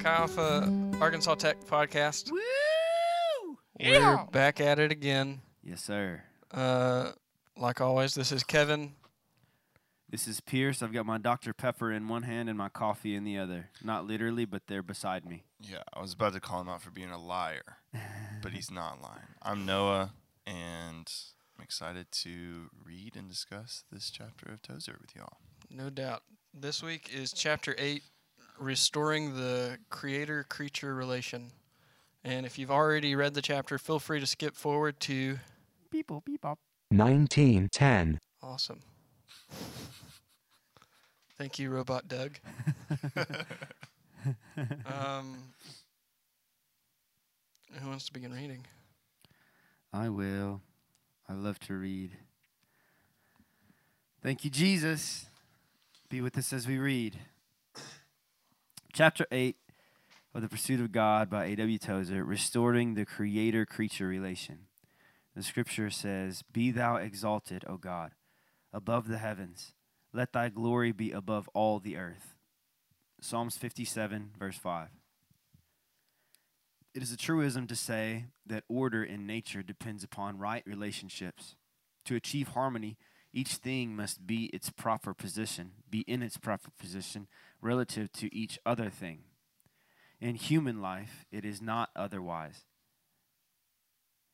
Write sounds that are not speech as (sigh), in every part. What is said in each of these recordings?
the Chi Alpha Arkansas Tech podcast. Woo! We're back at it again. Yes, sir. Uh, like always, this is Kevin. This is Pierce. I've got my Dr. Pepper in one hand and my coffee in the other. Not literally, but they're beside me. Yeah, I was about to call him out for being a liar, but he's not lying. I'm Noah, and I'm excited to read and discuss this chapter of Tozer with y'all. No doubt. This week is chapter 8 Restoring the Creator Creature Relation. And if you've already read the chapter, feel free to skip forward to. Beep, boop, beep, 1910. Awesome. Thank you, Robot Doug. (laughs) um, who wants to begin reading? I will. I love to read. Thank you, Jesus. Be with us as we read. Chapter 8 of The Pursuit of God by A.W. Tozer, Restoring the Creator Creature Relation. The scripture says, Be thou exalted, O God, above the heavens. Let thy glory be above all the earth. Psalms 57, verse 5. It is a truism to say that order in nature depends upon right relationships. To achieve harmony, each thing must be its proper position, be in its proper position relative to each other thing. In human life, it is not otherwise.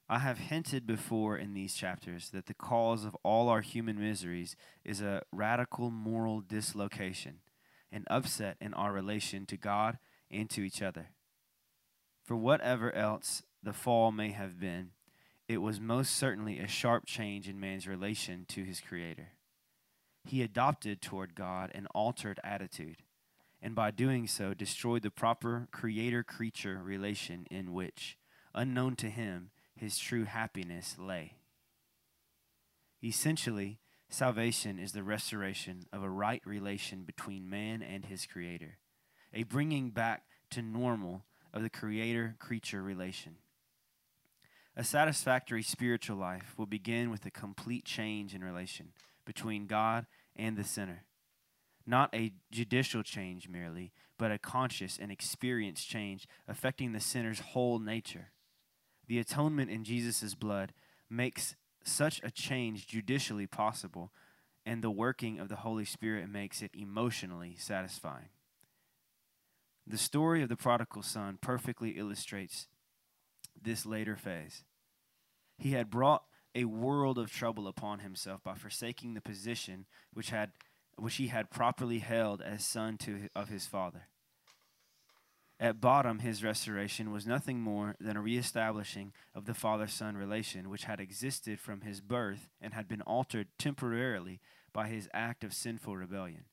I have hinted before in these chapters that the cause of all our human miseries is a radical moral dislocation, an upset in our relation to God and to each other. For whatever else the fall may have been, it was most certainly a sharp change in man's relation to his Creator. He adopted toward God an altered attitude, and by doing so destroyed the proper creator creature relation in which, unknown to him, his true happiness lay. Essentially, salvation is the restoration of a right relation between man and his Creator, a bringing back to normal of the creator creature relation. A satisfactory spiritual life will begin with a complete change in relation between God and the sinner. Not a judicial change merely, but a conscious and experienced change affecting the sinner's whole nature. The atonement in Jesus' blood makes such a change judicially possible, and the working of the Holy Spirit makes it emotionally satisfying. The story of the prodigal son perfectly illustrates this later phase. He had brought a world of trouble upon himself by forsaking the position which had which he had properly held as son to of his father. At bottom, his restoration was nothing more than a reestablishing of the father son relation which had existed from his birth and had been altered temporarily by his act of sinful rebellion.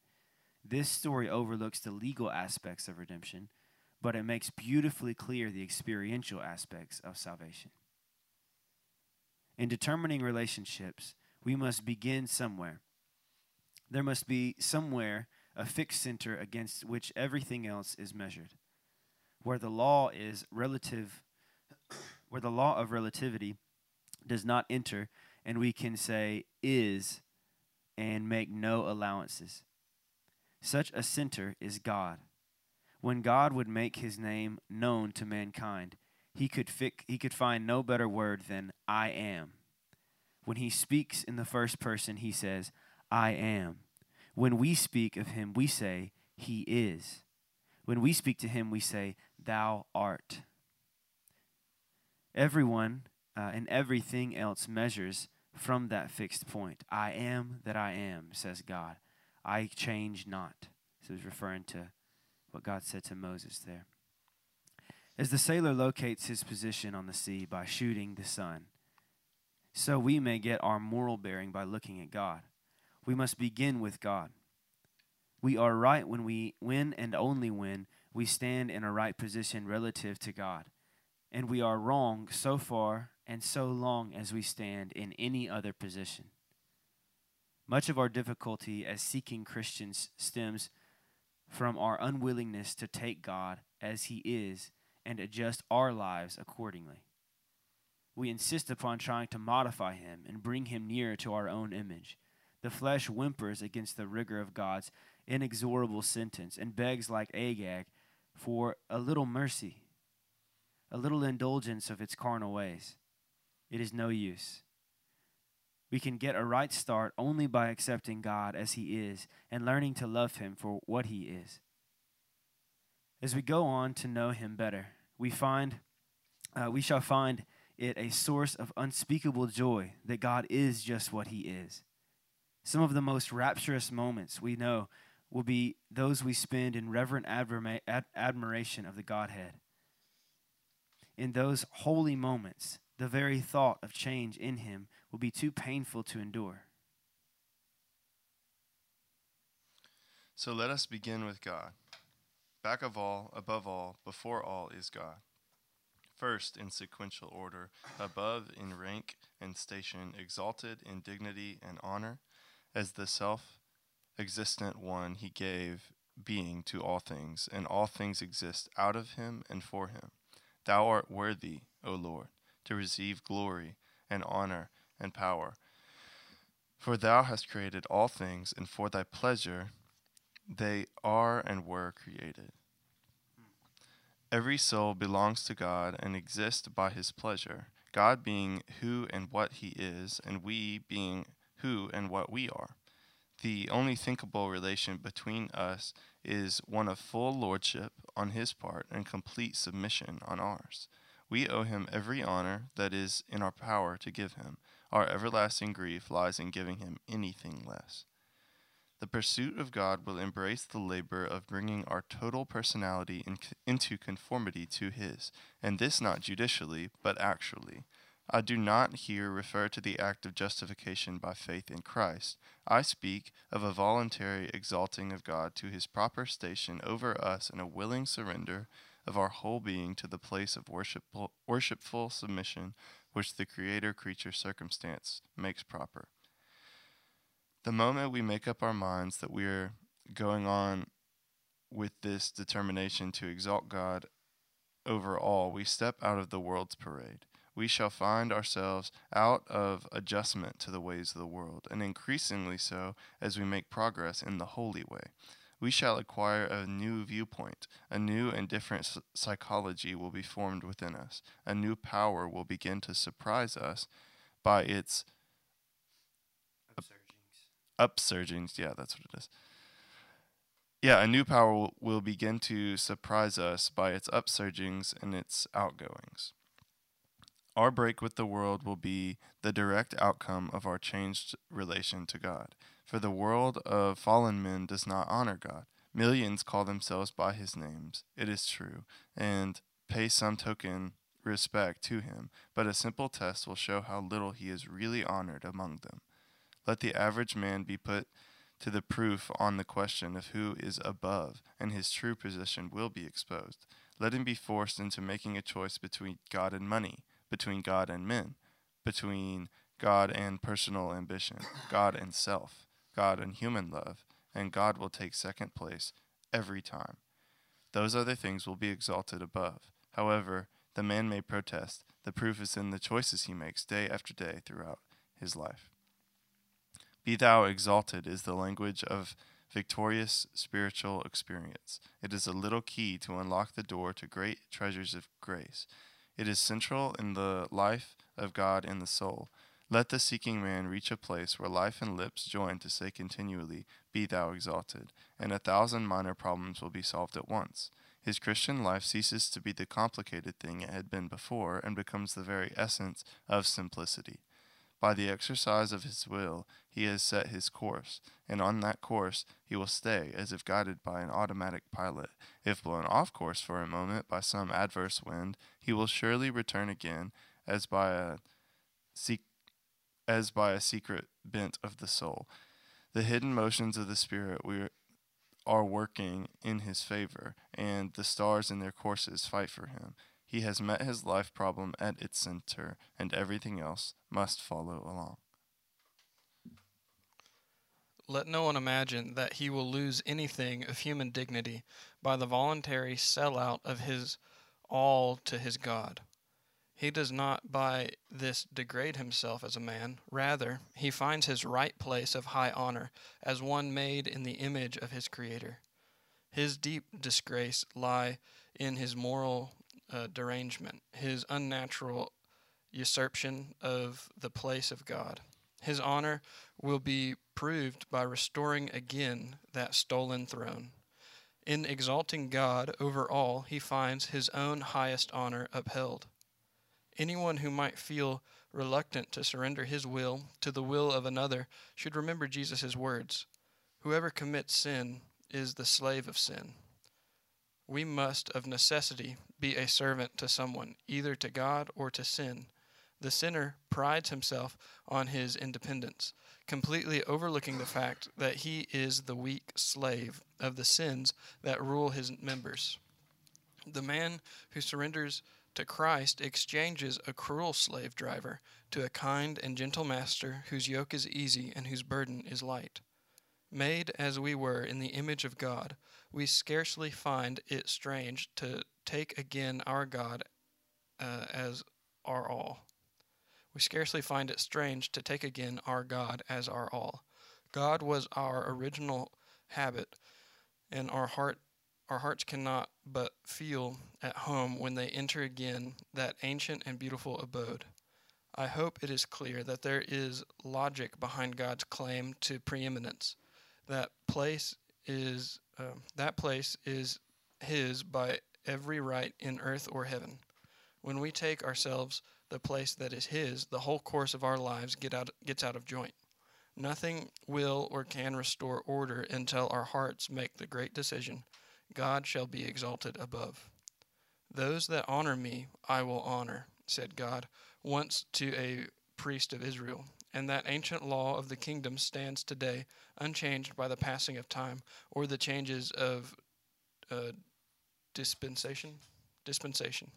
This story overlooks the legal aspects of redemption, but it makes beautifully clear the experiential aspects of salvation. In determining relationships, we must begin somewhere. There must be somewhere a fixed center against which everything else is measured. Where the law is relative (coughs) where the law of relativity does not enter and we can say is and make no allowances. Such a center is God. When God would make his name known to mankind, he could, fic- he could find no better word than I am. When he speaks in the first person, he says, I am. When we speak of him, we say, He is. When we speak to him, we say, Thou art. Everyone uh, and everything else measures from that fixed point. I am that I am, says God. I change not. So he's referring to what God said to Moses there. As the sailor locates his position on the sea by shooting the sun, so we may get our moral bearing by looking at God. We must begin with God. We are right when we when and only when we stand in a right position relative to God. And we are wrong so far and so long as we stand in any other position. Much of our difficulty as seeking Christians stems from our unwillingness to take God as He is and adjust our lives accordingly. We insist upon trying to modify Him and bring Him nearer to our own image. The flesh whimpers against the rigor of God's inexorable sentence and begs like Agag for a little mercy, a little indulgence of its carnal ways. It is no use. We can get a right start only by accepting God as He is and learning to love Him for what He is. As we go on to know Him better, we find uh, we shall find it a source of unspeakable joy that God is just what He is. Some of the most rapturous moments we know will be those we spend in reverent admira- ad- admiration of the Godhead. In those holy moments, the very thought of change in Him will be too painful to endure. So let us begin with God. Back of all, above all, before all is God. First in sequential order, above in rank and station, exalted in dignity and honor, as the self existent one he gave being to all things, and all things exist out of him and for him. Thou art worthy, O Lord, to receive glory and honor and power. For thou hast created all things, and for thy pleasure they are and were created. Every soul belongs to God and exists by his pleasure, God being who and what he is, and we being who and what we are. The only thinkable relation between us is one of full lordship on his part and complete submission on ours. We owe him every honor that is in our power to give him. Our everlasting grief lies in giving him anything less. The pursuit of God will embrace the labor of bringing our total personality in, into conformity to His, and this not judicially, but actually. I do not here refer to the act of justification by faith in Christ. I speak of a voluntary exalting of God to His proper station over us and a willing surrender of our whole being to the place of worshipful, worshipful submission which the Creator creature circumstance makes proper. The moment we make up our minds that we're going on with this determination to exalt God over all, we step out of the world's parade. We shall find ourselves out of adjustment to the ways of the world, and increasingly so as we make progress in the holy way. We shall acquire a new viewpoint. A new and different psychology will be formed within us. A new power will begin to surprise us by its upsurgings. Yeah, that's what it is. Yeah, a new power will, will begin to surprise us by its upsurgings and its outgoings. Our break with the world will be the direct outcome of our changed relation to God. For the world of fallen men does not honor God. Millions call themselves by his names, it is true, and pay some token respect to him, but a simple test will show how little he is really honored among them. Let the average man be put to the proof on the question of who is above, and his true position will be exposed. Let him be forced into making a choice between God and money, between God and men, between God and personal ambition, God and self, God and human love, and God will take second place every time. Those other things will be exalted above. However, the man may protest. The proof is in the choices he makes day after day throughout his life. Be thou exalted is the language of victorious spiritual experience. It is a little key to unlock the door to great treasures of grace. It is central in the life of God in the soul. Let the seeking man reach a place where life and lips join to say continually, Be thou exalted, and a thousand minor problems will be solved at once. His Christian life ceases to be the complicated thing it had been before and becomes the very essence of simplicity. By the exercise of his will, he has set his course, and on that course he will stay as if guided by an automatic pilot. If blown off course for a moment by some adverse wind, he will surely return again as by a as by a secret bent of the soul. The hidden motions of the spirit we are working in his favor, and the stars in their courses fight for him. He has met his life problem at its center, and everything else must follow along. Let no one imagine that he will lose anything of human dignity by the voluntary sellout of his all to his God. He does not by this degrade himself as a man. Rather, he finds his right place of high honor as one made in the image of his Creator. His deep disgrace lie in his moral uh, derangement, his unnatural usurpation of the place of God. His honor will be proved by restoring again that stolen throne. In exalting God over all, he finds his own highest honor upheld. Anyone who might feel reluctant to surrender his will to the will of another should remember Jesus' words Whoever commits sin is the slave of sin. We must, of necessity, be a servant to someone, either to God or to sin. The sinner prides himself on his independence, completely overlooking the fact that he is the weak slave of the sins that rule his members. The man who surrenders to Christ exchanges a cruel slave driver to a kind and gentle master whose yoke is easy and whose burden is light. Made as we were in the image of God, we scarcely find it strange to take again our God uh, as our all. We scarcely find it strange to take again our God as our all. God was our original habit, and our heart our hearts cannot but feel at home when they enter again that ancient and beautiful abode. I hope it is clear that there is logic behind God's claim to preeminence. That place is uh, that place is His by every right in earth or heaven. When we take ourselves the place that is His, the whole course of our lives get out, gets out of joint. Nothing will or can restore order until our hearts make the great decision God shall be exalted above. Those that honor me, I will honor, said God once to a priest of Israel. And that ancient law of the kingdom stands today, unchanged by the passing of time or the changes of uh, dispensation. Dispensation.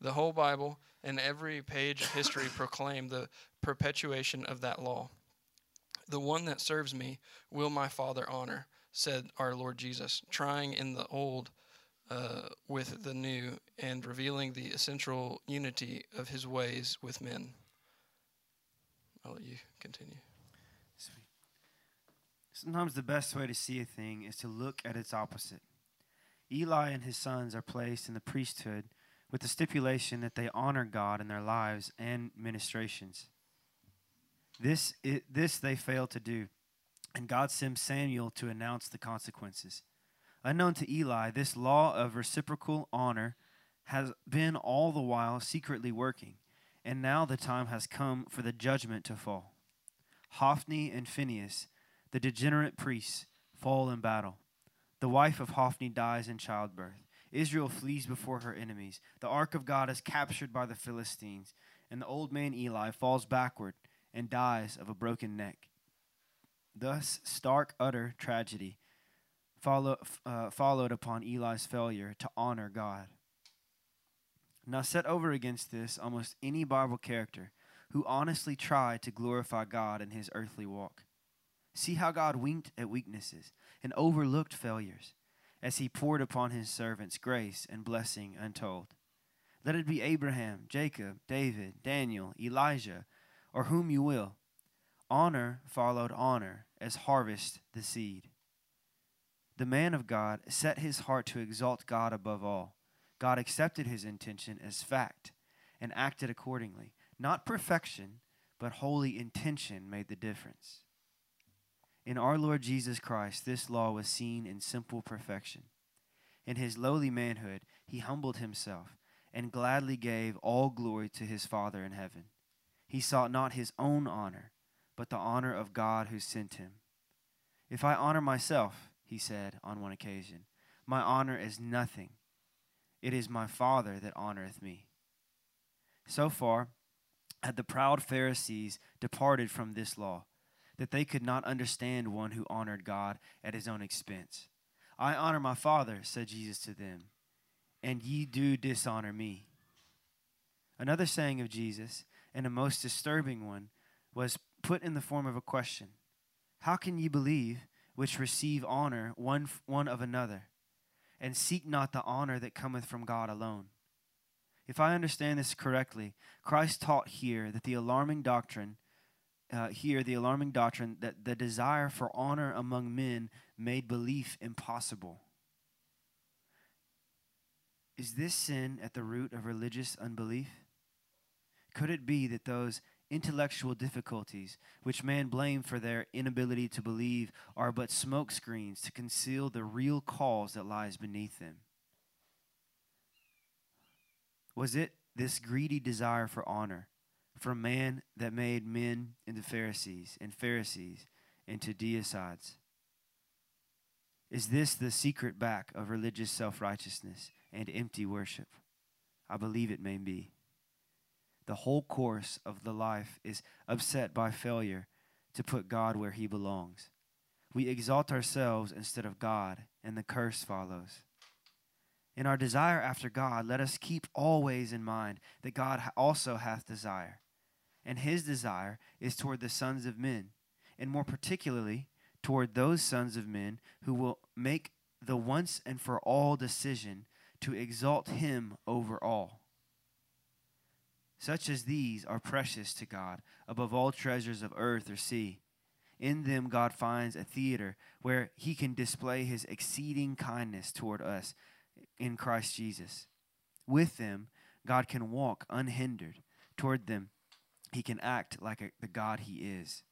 The whole Bible and every page of history (coughs) proclaim the perpetuation of that law. The one that serves me will my Father honor, said our Lord Jesus, trying in the old uh, with the new and revealing the essential unity of his ways with men. I'll let you continue. Sweet. Sometimes the best way to see a thing is to look at its opposite. Eli and his sons are placed in the priesthood with the stipulation that they honor God in their lives and ministrations. This, it, this they fail to do, and God sends Samuel to announce the consequences. Unknown to Eli, this law of reciprocal honor has been all the while secretly working, and now the time has come for the judgment to fall. Hophni and Phinehas, the degenerate priests, fall in battle. The wife of Hophni dies in childbirth. Israel flees before her enemies. The ark of God is captured by the Philistines, and the old man Eli falls backward and dies of a broken neck. Thus, stark, utter tragedy follow, uh, followed upon Eli's failure to honor God. Now, set over against this almost any Bible character who honestly tried to glorify God in his earthly walk. See how God winked at weaknesses and overlooked failures as he poured upon his servants grace and blessing untold. Let it be Abraham, Jacob, David, Daniel, Elijah, or whom you will. Honor followed honor as harvest the seed. The man of God set his heart to exalt God above all. God accepted his intention as fact and acted accordingly. Not perfection, but holy intention made the difference. In our Lord Jesus Christ, this law was seen in simple perfection. In his lowly manhood, he humbled himself and gladly gave all glory to his Father in heaven. He sought not his own honor, but the honor of God who sent him. If I honor myself, he said on one occasion, my honor is nothing. It is my Father that honoreth me. So far had the proud Pharisees departed from this law that they could not understand one who honored God at his own expense. I honor my Father, said Jesus to them, and ye do dishonor me. Another saying of Jesus, and a most disturbing one, was put in the form of a question How can ye believe which receive honor one, one of another, and seek not the honor that cometh from God alone. If I understand this correctly, Christ taught here that the alarming doctrine, uh, here the alarming doctrine that the desire for honor among men made belief impossible. Is this sin at the root of religious unbelief? Could it be that those intellectual difficulties, which man blame for their inability to believe, are but smoke screens to conceal the real cause that lies beneath them? Was it this greedy desire for honor from man that made men into Pharisees and Pharisees into deicides? Is this the secret back of religious self righteousness and empty worship? I believe it may be. The whole course of the life is upset by failure to put God where he belongs. We exalt ourselves instead of God, and the curse follows. In our desire after God, let us keep always in mind that God also hath desire. And his desire is toward the sons of men, and more particularly toward those sons of men who will make the once and for all decision to exalt him over all. Such as these are precious to God above all treasures of earth or sea. In them, God finds a theater where he can display his exceeding kindness toward us in Christ Jesus. With them, God can walk unhindered. Toward them, he can act like a, the God he is.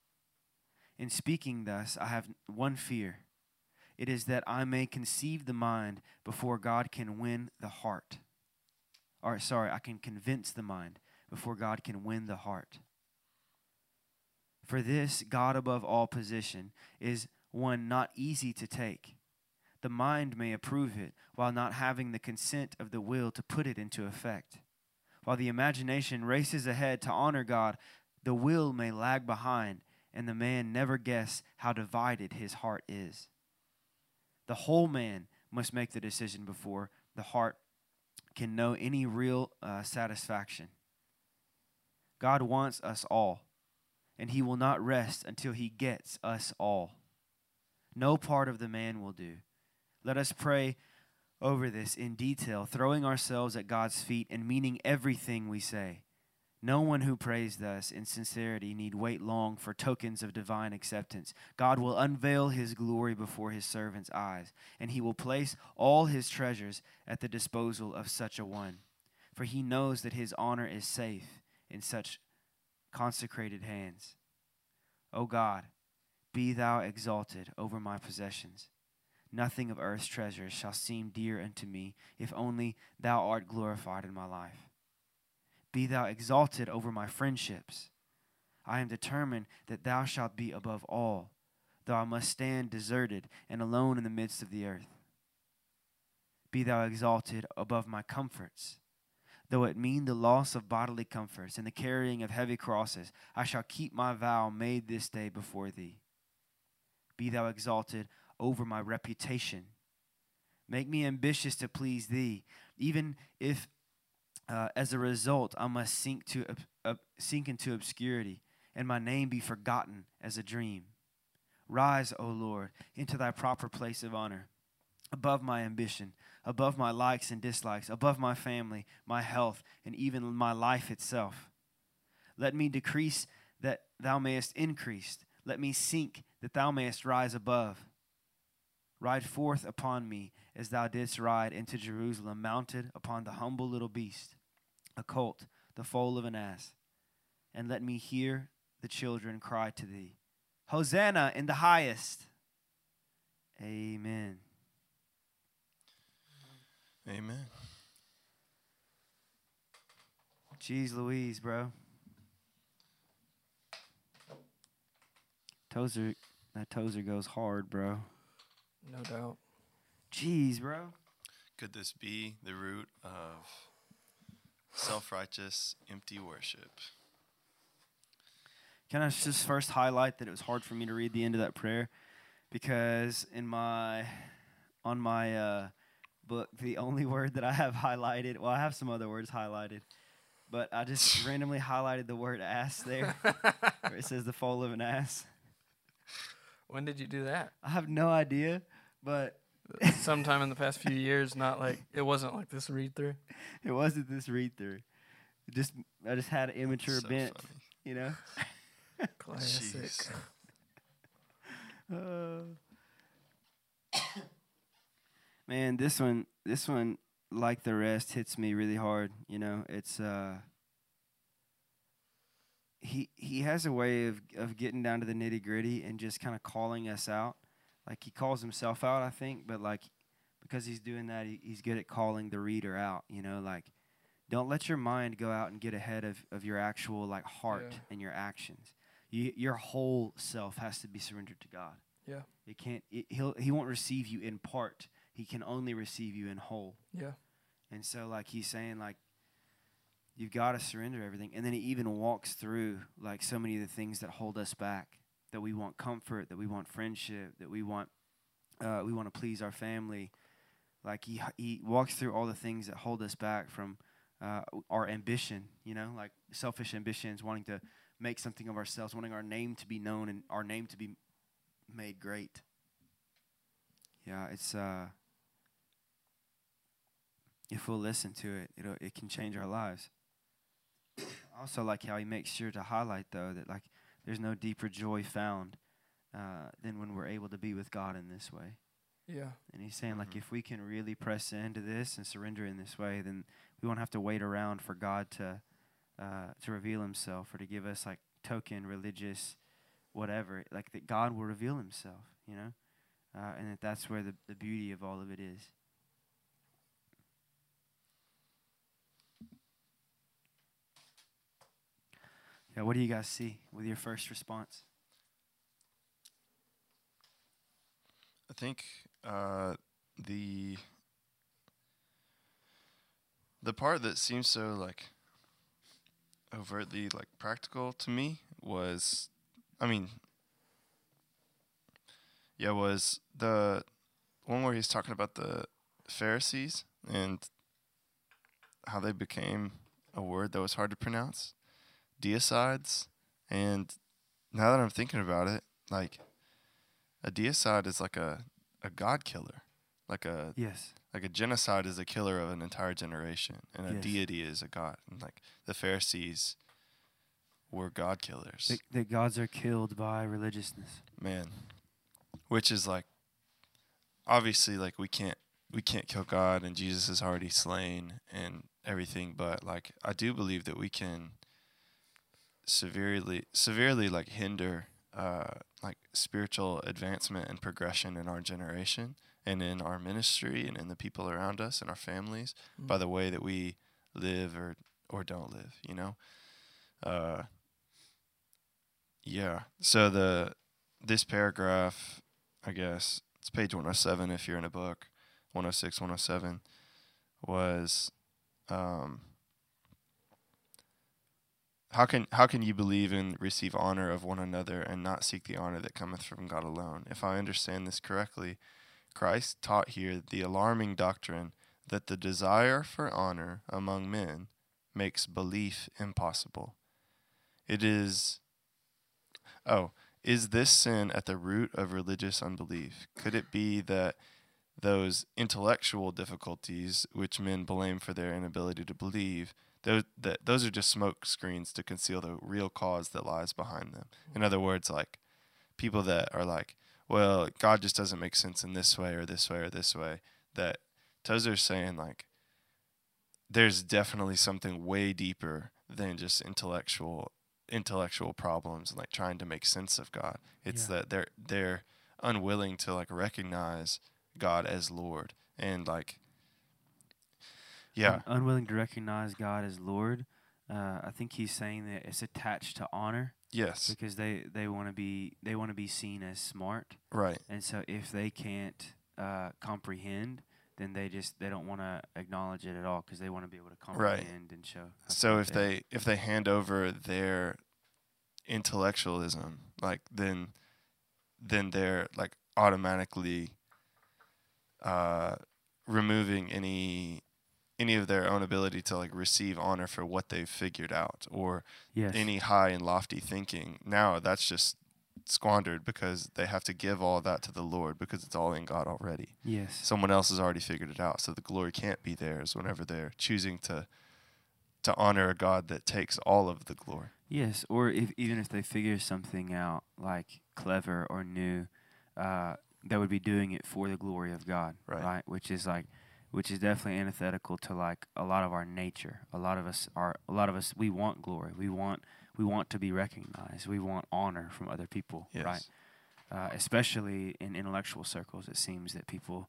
In speaking thus, I have one fear. It is that I may conceive the mind before God can win the heart. Or, sorry, I can convince the mind before God can win the heart. For this, God above all position is one not easy to take. The mind may approve it while not having the consent of the will to put it into effect. While the imagination races ahead to honor God, the will may lag behind, and the man never guess how divided his heart is. The whole man must make the decision before the heart can know any real uh, satisfaction. God wants us all, and he will not rest until he gets us all. No part of the man will do. Let us pray over this in detail, throwing ourselves at God's feet and meaning everything we say. No one who prays thus in sincerity need wait long for tokens of divine acceptance. God will unveil his glory before his servant's eyes, and he will place all his treasures at the disposal of such a one. For he knows that his honor is safe in such consecrated hands. O God, be thou exalted over my possessions. Nothing of earth's treasures shall seem dear unto me, if only thou art glorified in my life. Be thou exalted over my friendships. I am determined that thou shalt be above all, though I must stand deserted and alone in the midst of the earth. Be thou exalted above my comforts. Though it mean the loss of bodily comforts and the carrying of heavy crosses, I shall keep my vow made this day before thee. Be thou exalted over my reputation. Make me ambitious to please thee, even if uh, as a result I must sink, to, uh, sink into obscurity and my name be forgotten as a dream. Rise, O Lord, into thy proper place of honor, above my ambition, above my likes and dislikes, above my family, my health, and even my life itself. Let me decrease that thou mayest increase. Let me sink that thou mayest rise above. Ride forth upon me as thou didst ride into Jerusalem, mounted upon the humble little beast, a colt, the foal of an ass. And let me hear the children cry to thee, Hosanna in the highest. Amen. Amen. Jeez Louise, bro. Tozer, that Tozer goes hard, bro. No doubt. Jeez, bro. Could this be the root of self righteous, empty worship? Can I just first highlight that it was hard for me to read the end of that prayer because in my on my uh, book the only (laughs) word that I have highlighted well I have some other words highlighted but I just (laughs) randomly highlighted the word ass there where it says the foal of an ass. When did you do that? I have no idea, but (laughs) Sometime in the past few years, not like it wasn't like this read through. it wasn't this read through. Just I just had an immature So bent, funny. you know. Classic. Uh, man, this one, this one, like the rest, hits me really hard. You know, it's uh, he he has a way of of getting down to the nitty gritty and just kind of calling us out. Like he calls himself out, I think, but like because he's doing that, he, he's good at calling the reader out. You know, like don't let your mind go out and get ahead of, of your actual like heart Yeah. and your actions. You, your whole self has to be surrendered to God. Yeah. It can't. It, he'll he won't receive you in part. He can only receive you in whole. Yeah. And so like he's saying like you've got to surrender everything. And then he even walks through like so many of the things that hold us back. That we want comfort, that we want friendship, that we want uh, we want to please our family. Like he he walks through all the things that hold us back from uh, our ambition, you know, like selfish ambitions, wanting to make something of ourselves, wanting our name to be known and our name to be made great. Yeah, it's uh if we'll listen to it, it it can change our lives. I (coughs) also like how he makes sure to highlight though that like there's no deeper joy found uh, than when we're able to be with God in this way. Yeah. And he's saying like Mhm. if we can really press into this and surrender in this way, then we won't have to wait around for God to uh, to reveal Himself or to give us like token religious whatever. Like that God will reveal Himself, you know, uh, and that that's where the the beauty of all of it is. Yeah, what do you guys see with your first response? I think uh, the the part that seems so like overtly like practical to me was, I mean, yeah, was the one where he's talking about the Pharisees and how they became a word that was hard to pronounce, deicides, and now that I'm thinking about it, like a deicide is like a, a god killer. Like a Yes. like a genocide is a killer of an entire generation and a Yes. deity is a god. And like the Pharisees were god killers. That, that gods are killed by religiousness. Man. Which is like obviously like we can't we can't kill God and Jesus is already slain and everything, but like I do believe that we can severely severely like hinder uh like spiritual advancement and progression in our generation and in our ministry and in the people around us and our families by the way that we live or or don't live, you know? Uh yeah. So the this paragraph, I guess, it's page 107 if you're in a book, 106, 107 was um how can how can you believe and receive honor of one another and not seek the honor that cometh from God alone? If I understand this correctly, Christ taught here the alarming doctrine that the desire for honor among men makes belief impossible. It is Oh, is this sin at the root of religious unbelief? Could it be that those intellectual difficulties which men blame for their inability to believe, those that those are just smoke screens to conceal the real cause that lies behind them. In other words, like people that are like, well, God just doesn't make sense in this way or this way or this way. That Tozer's saying like there's definitely something way deeper than just intellectual intellectual problems and like trying to make sense of God. It's Yeah. that they're they're unwilling to like recognize God as Lord and like yeah, Un- unwilling to recognize God as Lord. Uh, I think he's saying that it's attached to honor yes, because they, they want to be they want to be seen as smart, right. and so if they can't uh, comprehend, then they just they don't want to acknowledge it at all because they want to be able to Right. comprehend and show. So if they if they hand over their intellectualism, like then then they're like automatically uh removing any any of their own ability to like receive honor for what they've figured out or yes, any high and lofty thinking. Now that's just squandered because they have to give all that to the Lord because it's all in God already. yes, Someone else has already figured it out, so the glory can't be theirs whenever they're choosing to to honor a God that takes all of the glory. yes, or if even if they figure something out like clever or new, uh, they would be doing it for the glory of God, Right. right? Which is like which is definitely antithetical to like a lot of our nature. A lot of us are a lot of us we want glory. We want we want to be recognized. We want honor from other people, Yes. right? Uh, especially in intellectual circles, it seems that people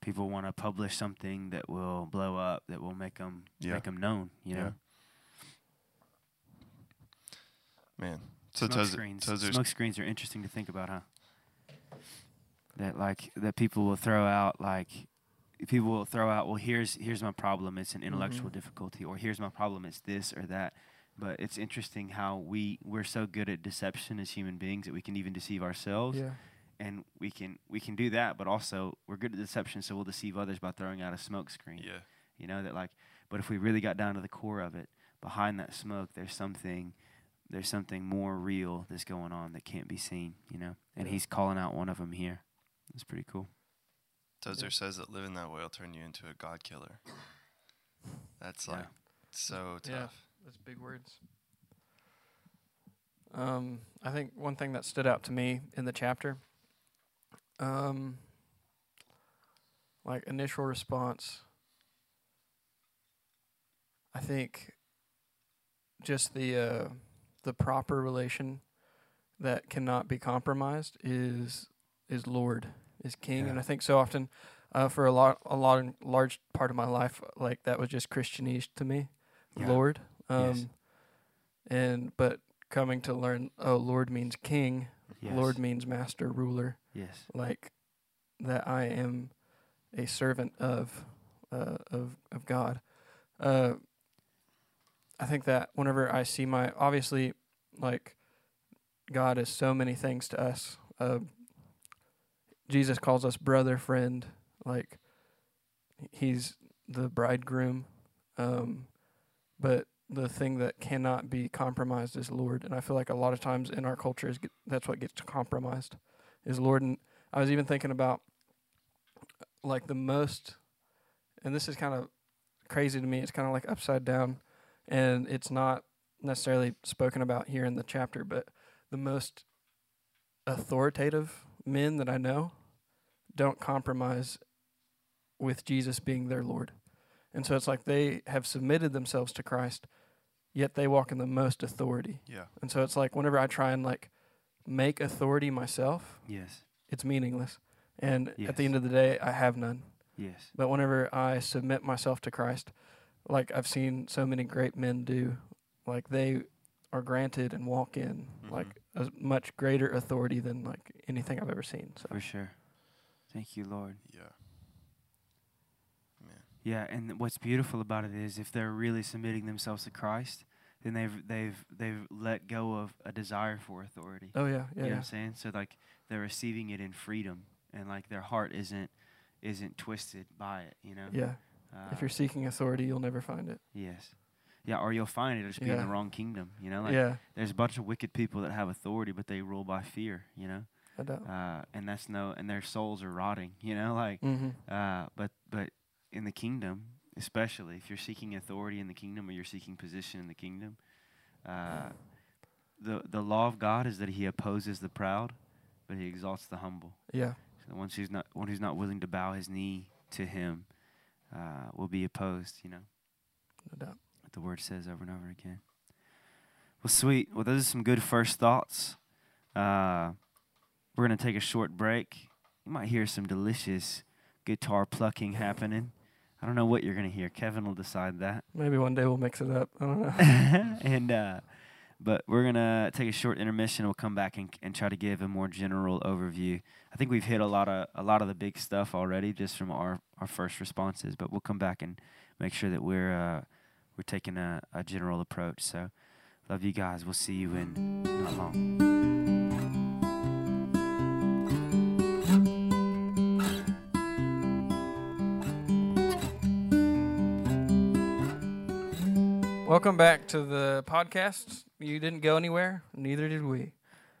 people want to publish something that will blow up, that will make them Yeah. make them known. You Yeah. know, Man. So smoke Tozer, screens. Smoke screens are interesting to think about, huh? That like that people will throw out like people will throw out. Well, here's here's my problem. It's an intellectual Mhm. difficulty, or here's my problem. It's this or that. But it's interesting how we we're so good at deception as human beings that we can even deceive ourselves, Yeah. and we can we can do that. But also we're good at deception, so we'll deceive others by throwing out a smoke screen. yeah. You know that like, but if we really got down to the core of it, behind that smoke, there's something, there's something more real that's going on that can't be seen. You know, and Yeah. he's calling out one of them here. It's pretty cool. Tozer says that living that way will turn you into a god killer. That's Yeah. like so Yeah. tough. That's big words. Um, I think one thing that stood out to me in the chapter, um, like initial response, I think just the uh, the proper relation that cannot be compromised is is Lord, is King, and I think so often, uh, for a lot a lot large part of my life, like that was just Christianese to me. Yeah. Lord. Um, Yes. And but coming to learn, oh, Lord means King. Yes. Lord means Master, Ruler. Yes. Like that, I am a servant of uh, of of God. Uh, I think that whenever I see my obviously, like God is so many things to us. Uh, Jesus calls us brother, friend. Like he's the bridegroom. Um, but the thing that cannot be compromised is Lord. And I feel like a lot of times in our culture is that's what gets compromised is Lord. And I was even thinking about like the most, and this is kind of crazy to me. It's kind of like upside down, and it's not necessarily spoken about here in the chapter, but the most authoritative men that I know don't compromise with Jesus being their Lord. And so it's like they have submitted themselves to Christ, yet they walk in the most authority. Yeah. And so it's like whenever I try and like make authority myself, Yes. it's meaningless. And at the end of the day, I have none. Yes. But whenever I submit myself to Christ, like I've seen so many great men do, like they are granted and walk in mm-hmm. like a much greater authority than like anything I've ever seen. So For sure. Thank you, Lord. Yeah. Man. Yeah, and what's beautiful about it is if they're really submitting themselves to Christ, then they've they've they've let go of a desire for authority. oh yeah, You yeah, know what. I'm saying? So like they're receiving it in freedom, and like their heart isn't isn't twisted by it. You know. yeah. Uh, If you're seeking authority, you'll never find it. yes. Yeah, or you'll find it it'll just be in the wrong kingdom. You know, like yeah, there's a bunch of wicked people that have authority, but they rule by fear. You know, Doubt. uh, and that's no, and their souls are rotting. You know, (laughs) like mm-hmm. uh, but but in the kingdom, especially if you're seeking authority in the kingdom or you're seeking position in the kingdom, uh, the the law of God is that He opposes the proud, but He exalts the humble. Yeah, So the one who's not one who's not willing to bow his knee to Him uh, will be opposed. You know no doubt. what the word says over and over again. Well, sweet. Well, those are some good first thoughts. Uh, we're gonna take a short break. You might hear some delicious guitar plucking happening. I don't know what you're gonna hear. Kevin will decide that. Maybe one day we'll mix it up. I don't know. (laughs) and uh, but we're gonna take a short intermission. We'll come back and, and try to give a more general overview. I think we've hit a lot of a lot of the big stuff already just from our, our first responses. But we'll come back and make sure that we're uh, we're taking a, a general approach. So love you guys. We'll see you in not long. Welcome back to the podcast. You didn't go anywhere, neither did we.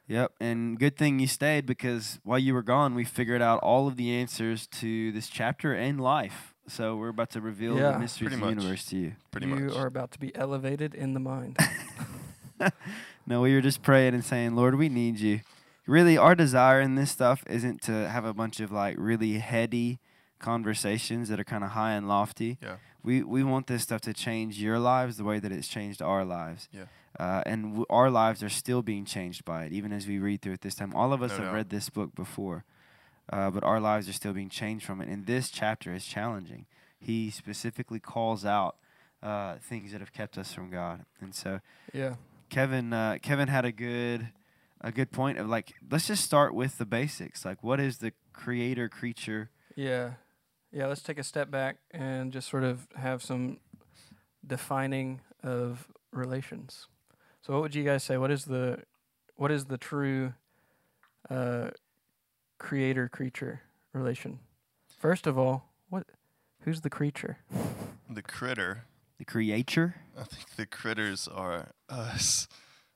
Yep, and good thing you stayed because while you were gone, we figured out all of the answers to this chapter and life. So we're about to reveal Yeah. the mysteries of the universe to you. Pretty you much. are about to be elevated in the mind. (laughs) (laughs) No, we were just praying and saying, Lord, we need you. Really, our desire in this stuff isn't to have a bunch of like really heady conversations that are kind of high and lofty. Yeah. We we want this stuff to change your lives the way that it's changed our lives. Yeah. Uh, and w- our lives are still being changed by it, even as we read through it this time. All of us No have doubt. read this book before, uh, but our lives are still being changed from it. And this chapter is challenging. He specifically calls out uh, things that have kept us from God. And so Yeah. Kevin uh, Kevin had a good a good point of like let's just start with the basics. Like what is the creator creature? Yeah. Yeah, let's take a step back and just sort of have some defining of relations. So what would you guys say? What is the what is the true uh, creator creature relation? First of all, what who's the creature? (laughs) The critter. The creator? I think the critters are us.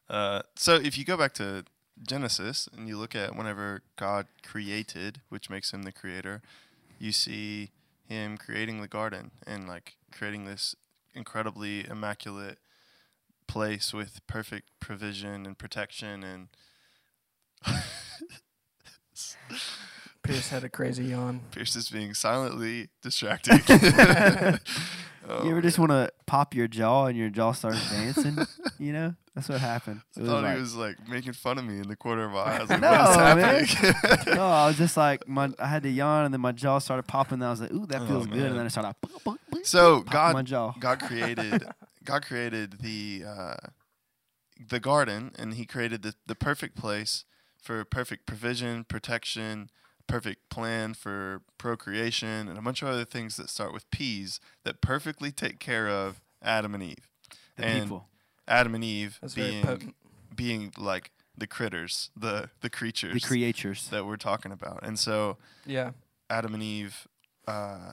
Uh, so if you go back to Genesis and you look at whenever God created, which makes him the creator, you see him creating the garden and like creating this incredibly immaculate place with perfect provision and protection and Pierce had a crazy yawn. Pierce is being silently distracted. (laughs) (laughs) Oh, you ever just want to pop your jaw and your jaw starts dancing? (laughs) you know? That's what happened. I It was thought like- he was like making fun of me in the corner of my eye. I was like, No, what is man. (laughs) no, I was just like my I had to yawn and then my jaw started popping and I was like, ooh, that Oh, feels good. And then I started pop, so God my jaw. God (laughs) created God created the uh, the garden and he created the, the perfect place for perfect provision, protection, perfect plan for procreation and a bunch of other things that start with P's that perfectly take care of Adam and Eve. the and people. Adam and Eve That's being being like the critters, the the creatures The creatures. that we're talking about. And so Yeah. Adam and Eve, uh,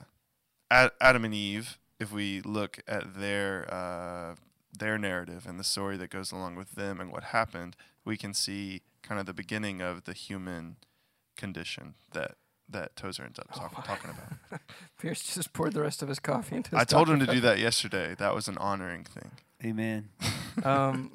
Ad- Adam and Eve. If we look at their uh, their narrative and the story that goes along with them and what happened, we can see kind of the beginning of the human condition that that Tozer ends up Oh talk- my. talking about. (laughs) Pierce just poured the rest of his coffee into his I told him to do (laughs) that yesterday. That was an honoring thing. Amen. (laughs) um,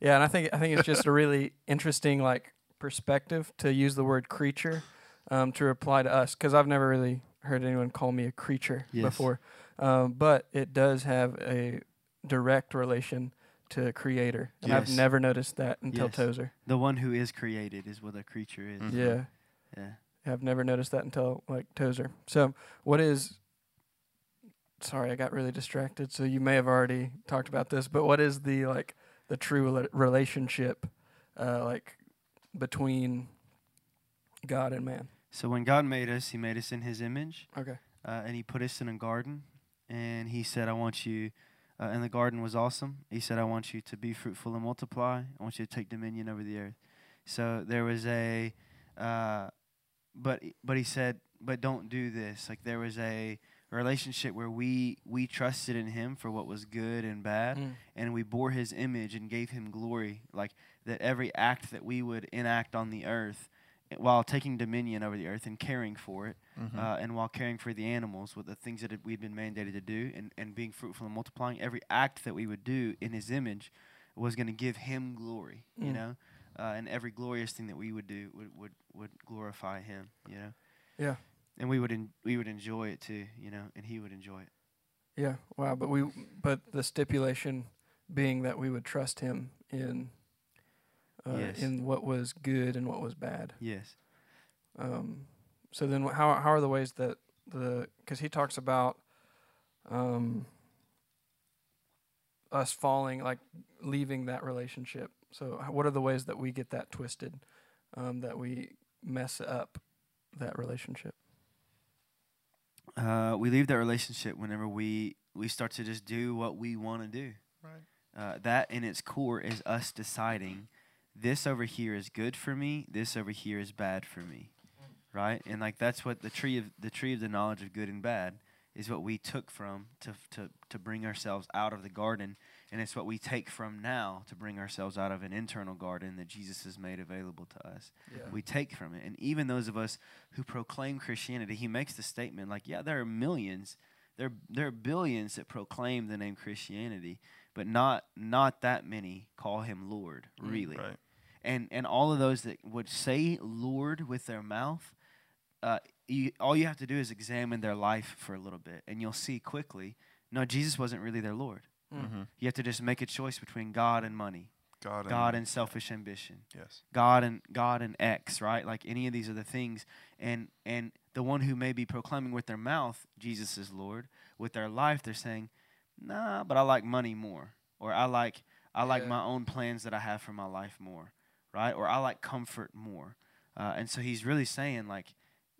yeah, and I think I think it's just a really interesting like perspective to use the word creature um, to reply to us because I've never really heard anyone call me a creature Yes. before, um, but it does have a direct relation to creator, and I've never noticed that until Yes. Tozer. The one who is created is what a creature is. Mhm. Yeah, Yeah. I've never noticed that until like Tozer. So what is? Sorry, I got really distracted. So you may have already talked about this, but what is the like the true relationship, uh, like between God and man? So when God made us, He made us in His image, Okay. uh, and He put us in a garden, and He said, "I want you." Uh, and the garden was awesome. He said, "I want you to be fruitful and multiply. I want you to take dominion over the earth." So there was a, uh, but but He said, "But don't do this." Like there was a relationship where we we trusted in Him for what was good and bad, Mm. and we bore his image and gave him glory like that every act that we would enact on the earth eh, while taking dominion over the earth and caring for it Mhm. uh, and while caring for the animals with the things that we'd been mandated to do and, and being fruitful and multiplying every act that we would do in his image was going to give him glory you Mm. know uh, and every glorious thing that we would do would, would, would glorify him you know Yeah. and we would en- we would enjoy it too you know and he would enjoy it Yeah. Wow. But we, but the stipulation being that we would trust Him in, uh, Yes. in what was good and what was bad. yes Um, so then, how how are the ways that the because he talks about um, us falling, like leaving that relationship. So, what are the ways that we get that twisted, um, that we mess up that relationship? uh, we leave that relationship whenever we we start to just do what we want to do. Right. Uh, that in its core is us deciding this over here is good for me, this over here is bad for me, right? And like that's what the tree of the tree of the knowledge of good and bad is what we took from to to to bring ourselves out of the garden, and it's what we take from now to bring ourselves out of an internal garden that Jesus has made available to us Yeah. we take from it. And even those of us who proclaim Christianity, he makes the statement like, yeah, there are millions, there there are billions that proclaim the name Christianity, but not not that many call him Lord, really. Right. And and all of those that would say Lord with their mouth uh, you, all you have to do is examine their life for a little bit, and you'll see quickly. No, Jesus wasn't really their Lord. Mm. Mm-hmm. You have to just make a choice between God and money, God, God and selfish ambition. yes, God and God and X, right? Like any of these are the things, and and the one who may be proclaiming with their mouth Jesus is Lord, with their life they're saying, Nah, but I like money more, or I like I like Yeah. my own plans that I have for my life more, right? Or I like comfort more, uh, and so he's really saying like,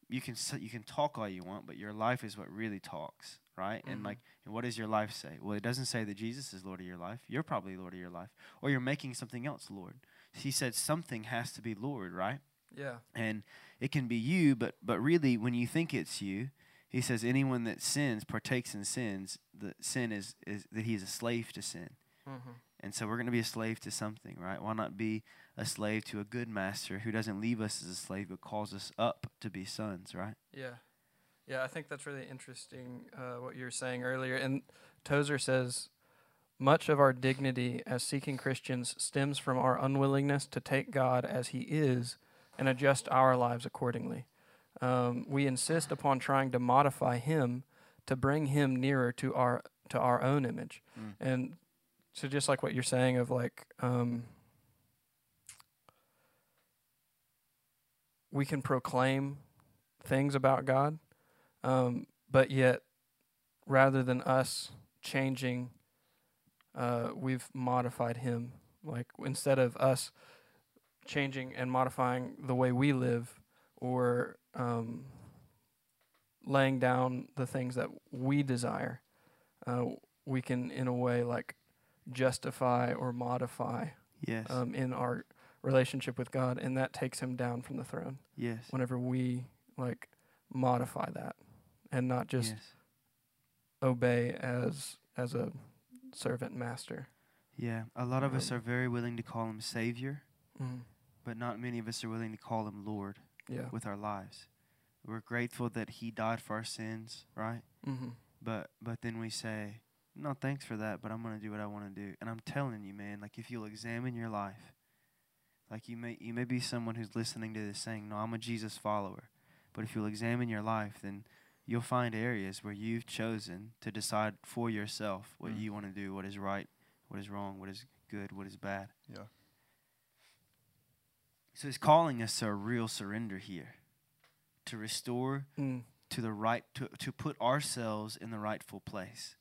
you can you can talk all you want, but your life is what really talks, right? And Mhm. like, and what does your life say? Well, it doesn't say that Jesus is Lord of your life. You're probably Lord of your life, or you're making something else Lord he said something has to be Lord, right? Yeah. And it can be you, but but really, when you think it's you, he says anyone that sins partakes in sins. The sin is is that he's a slave to sin, Mm-hmm. and so we're going to be a slave to something, right? Why not be a slave to a good master who doesn't leave us as a slave but calls us up to be sons, right? Yeah. Yeah, I think that's really interesting uh, what you were saying earlier. And Tozer says much of our dignity as seeking Christians stems from our unwillingness to take God as He is and adjust our lives accordingly. Um, we insist upon trying to modify Him to bring Him nearer to our to our own image. Mm. And so, just like what you're saying of like. Um, we can proclaim things about God, um, but yet rather than us changing, uh, we've modified Him. Like instead of us changing and modifying the way we live, or um, laying down the things that we desire, uh, we can in a way like justify or modify Yes. um, in our relationship with God, and that takes him down from the throne. yes. Whenever we like modify that and not just yes. obey as as a servant master. Yeah. A lot of us Um, are very willing to call him Savior, Mm. but not many of us are willing to call him Lord. Yeah. with our lives. We're grateful that He died for our sins, right? Mm-hmm. But but then we say, no, thanks for that, but I'm gonna do what I want to do. And I'm telling you, man, like if you'll examine your life, like you may you may be someone who's listening to this saying, no, I'm a Jesus follower. But if you'll examine your life, then you'll find areas where you've chosen to decide for yourself what Mm. you want to do, what is right, what is wrong, what is good, what is bad. Yeah. So He's calling us to a real surrender here, to restore Mm. to the right to, to put ourselves in the rightful place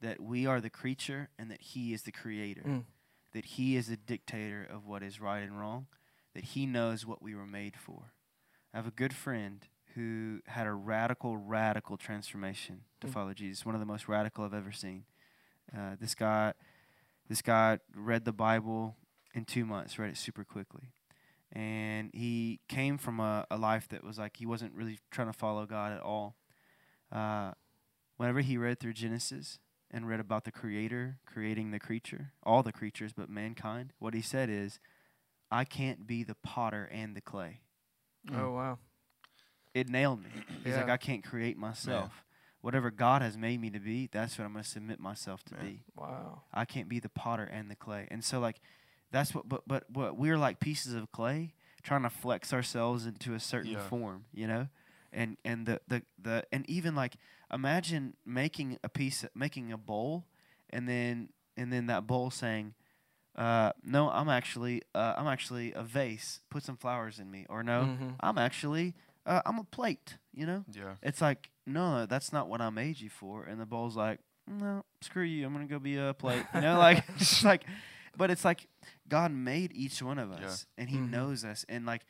that we are the creature and that he is the creator Mm. that he is the dictator of what is right and wrong that he knows what we were made for i have a good friend who had a radical radical transformation to Mm. follow jesus one of the most radical i've ever seen uh, this guy this guy read the bible in two months read it super quickly and he came from a, a life that was like he wasn't really trying to follow God at all. Uh, whenever he read through Genesis and read about the Creator creating the creature, all the creatures but mankind, what he said is, "I can't be the potter and the clay." Oh wow. It nailed me. (clears throat) He's like, "I can't create myself. Whatever God has made me to be, that's what I'm going to submit myself to Man. be." Wow. I can't be the potter and the clay. And so like that's what but but what we're like pieces of clay trying to flex ourselves into a certain Yeah. form, you know? And and the, the the and even like imagine making a piece making a bowl and then and then that bowl saying uh, no, I'm actually uh, I'm actually a vase. Put some flowers in me, or no, Mhm. I'm actually uh, I'm a plate. You know, Yeah. it's like, no, that's not what I made you for. And the bowl's like, no, screw you. I'm gonna go be a plate. You know, like (laughs) it's like, but it's like God made each one of Yeah. us, and He Mhm. knows us. And like,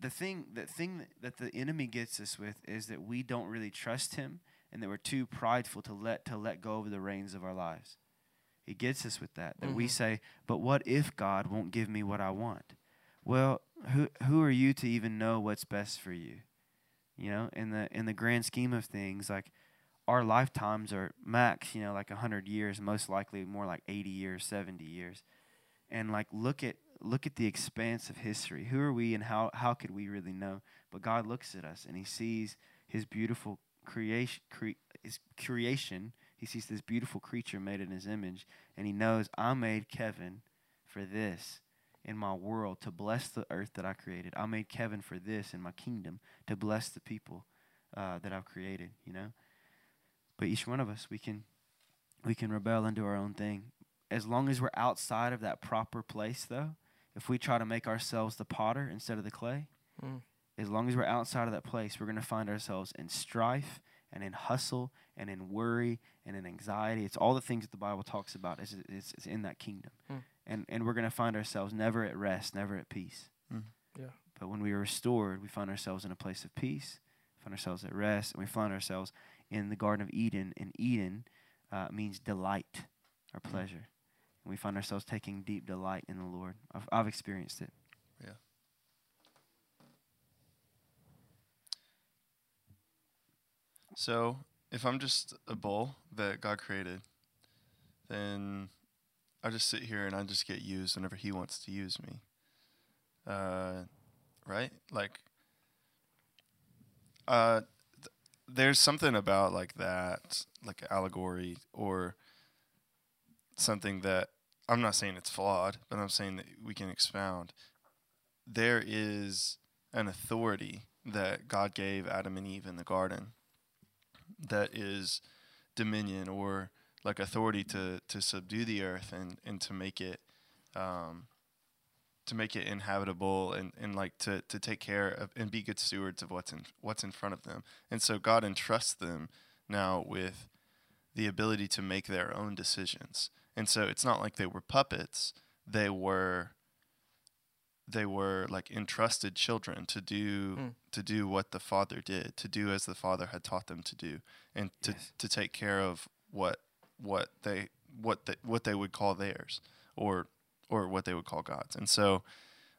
the thing, the thing that, that the enemy gets us with is that we don't really trust Him, and that we're too prideful to let to let go of the reins of our lives. He gets us with that. That we Mhm. say, but what if God won't give me what I want? Well, who who are you to even know what's best for you? You know, in the in the grand scheme of things, like our lifetimes are max, you know, like hundred years, most likely more like eighty years, seventy years. And like look at look at the expanse of history. Who are we and how how could we really know? But God looks at us and he sees his beautiful creation cre- his creation. He sees this beautiful creature made in his image and he knows I made Kevin for this in my world to bless the earth that I created. I made Kevin for this in my kingdom to bless the people uh, that I've created. You know, but each one of us we can we can rebel and do our own thing. As long as we're outside of that proper place, though, if we try to make ourselves the potter instead of the clay, Mm. as long as we're outside of that place, we're going to find ourselves in strife and in hustle and in worry and in anxiety. It's all the things that the Bible talks about. Is is, is in that kingdom, Hmm. And and we're going to find ourselves never at rest, never at peace. Mhm. Yeah. But when we are restored, we find ourselves in a place of peace, find ourselves at rest, and we find ourselves in the Garden of Eden. And Eden uh, means delight or pleasure. And we find ourselves taking deep delight in the Lord. I've, I've experienced it. Yeah. So, if I'm just a bull that God created, then I just sit here and I just get used whenever He wants to use me. Uh, right? Like, uh, th- there's something about like that, like allegory or something that I'm not saying it's flawed, but I'm saying that we can expound. There is an authority that God gave Adam and Eve in the garden that is dominion or like authority to to subdue the earth and and to make it um to make it inhabitable and, and like to, to take care of and be good stewards of what's in what's in front of them. And so God entrusts them now with the ability to make their own decisions. And so it's not like they were puppets. They were they were like entrusted children to do Mm. to do what the father did, to do as the father had taught them to do, and to, Yes. to take care of what what they what they what they would call theirs or or what they would call God's. And so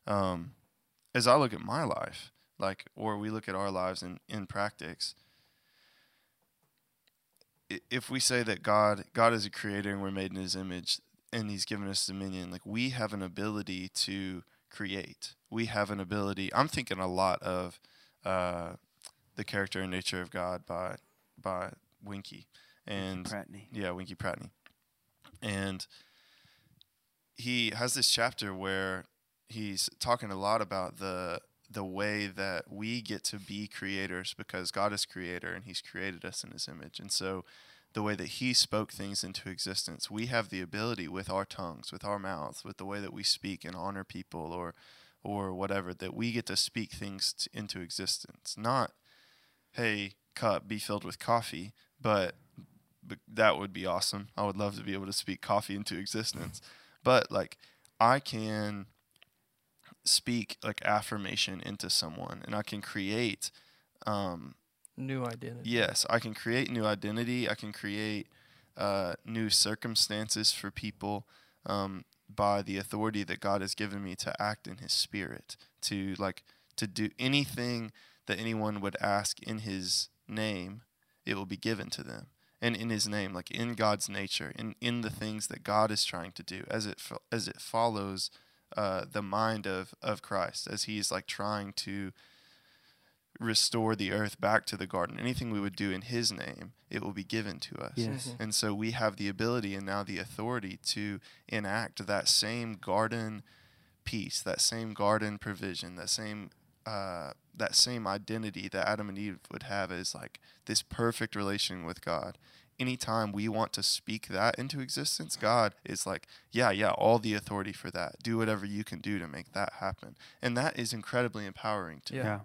um, as I look at my life, like or we look at our lives in, in practice, if we say that God God is a creator and we're made in his image and he's given us dominion, like we have an ability to create. We have an ability. I'm thinking a lot of uh, the character and nature of God by by Winkie and Pratney. yeah, Winkie Pratney. And he has this chapter where he's talking a lot about the the way that we get to be creators because God is creator and he's created us in his image. And so the way that he spoke things into existence, we have the ability with our tongues, with our mouths, with the way that we speak and honor people or or whatever that we get to speak things t- into existence. Not hey, cup be filled with coffee, but that would be awesome. I would love to be able to speak coffee into existence. But like I can speak like affirmation into someone and I can create um New identity. yes, I can create new identity, I can create uh new circumstances for people um by the authority that God has given me to act in his spirit, to like to do anything that anyone would ask in his name, it will be given to them and in his name like in god's nature in, in the things that god is trying to do as it fo- as it follows uh, the mind of of christ as he's like trying to restore the earth back to the garden anything we would do in his name it will be given to us Yes. Mhm. and so we have the ability and now the authority to enact that same garden peace that same garden provision that same uh, that same identity that Adam and Eve would have is like this perfect relation with God. Anytime we want to speak that into existence, God is like, yeah, yeah, all the authority for that. Do whatever you can do to make that happen. And that is incredibly empowering to Yeah. Yeah.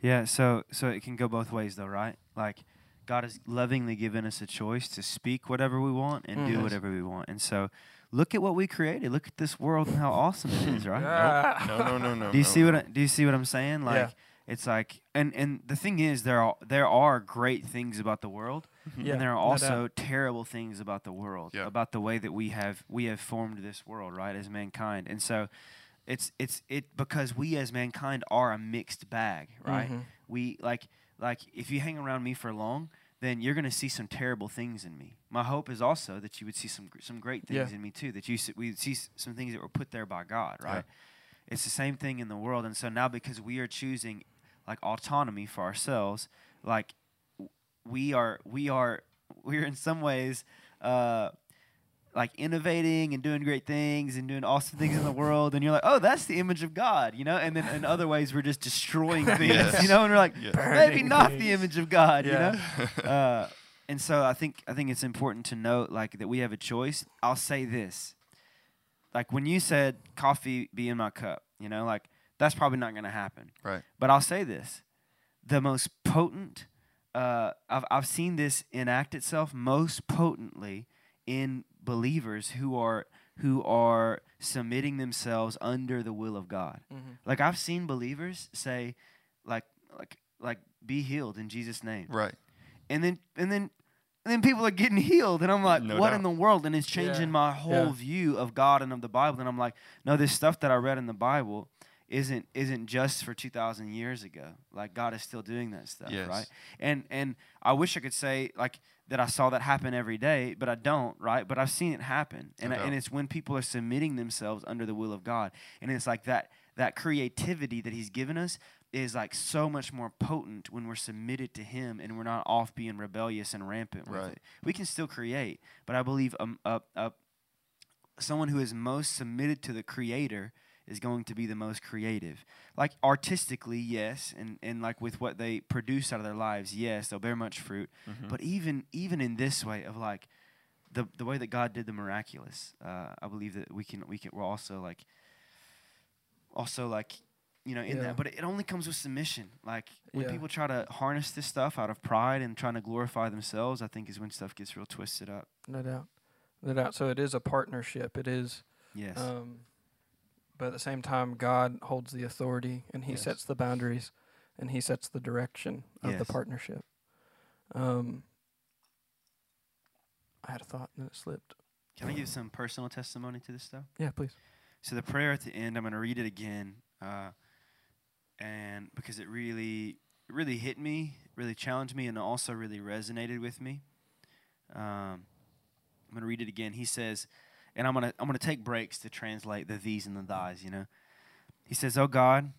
Yeah, so so it can go both ways though, right? Like God has lovingly given us a choice to speak whatever we want and do Mhm. whatever we want. And so look at what we created. Look at this world and how awesome it is, right? (laughs) Ah. (laughs) No, no, no, no. Do you no. see what I, do you see what I'm saying? Like Yeah. it's like and and the thing is there are there are great things about the world Yeah, and there are also doubt. terrible things about the world Yeah. about the way that we have we have formed this world right as mankind and so it's it's it because we as mankind are a mixed bag right Mhm. we like like if you hang around me for long then you're going to see some terrible things in me my hope is also that you would see some some great things Yeah. in me too that you we would see some things that were put there by god Yeah. right it's the same thing in the world and so now because we are choosing like autonomy for ourselves like we are we are we're in some ways uh like innovating and doing great things and doing awesome things in the world and you're like oh that's the image of god you know and then in other ways we're just destroying (laughs) things Yes. you know and we're like Yeah. maybe Burning not the image of god Yeah. you know uh, and so i think i think it's important to note like that we have a choice i'll say this like when you said coffee be in my cup you know like that's probably not going to happen Right. but i'll say this the most potent uh, I've, I've seen this enact itself most potently in believers who are who are submitting themselves under the will of God. Mhm. Like I've seen believers say, like like like be healed in Jesus' name, Right. And then and then and then people are getting healed, and I'm like, No what doubt. in the world? And it's changing Yeah. my whole Yeah. view of God and of the Bible. And I'm like, no, this stuff that I read in the Bible isn't isn't just for 2,000 years ago. Like God is still doing that stuff, Yes. right? And and I wish I could say like that I saw that happen every day, but I don't, right? But I've seen it happen, and No I, and it's when people are submitting themselves under the will of God, and it's like that that creativity that He's given us is like so much more potent when we're submitted to Him and we're not off being rebellious and rampant with Right. it. We can still create, but I believe um, a, a, someone who is most submitted to the Creator is going to be the most creative. Like artistically, yes, and, and like with what they produce out of their lives, yes, they'll bear much fruit. Mhm. But even even in this way of like the the way that God did the miraculous, uh, I believe that we can we can we're also like also like you know in Yeah. that. But it only comes with submission. Like when Yeah. people try to harness this stuff out of pride and trying to glorify themselves, I think is when stuff gets real twisted up. No doubt. No doubt. So it is a partnership. It is. Yes. Um, but at the same time, God holds the authority and He Yes. sets the boundaries and He sets the direction of Yes. the partnership. Um, I had a thought and it slipped. Can I give some personal testimony to this stuff? Yeah, please. So the prayer at the end, I'm going to read it again, uh, and because it really, really hit me, really challenged me, and also really resonated with me. Um, I'm going to read it again. He says, and I'm going to I'm going to take breaks to translate the these and the thys. You know, he says, "Oh God,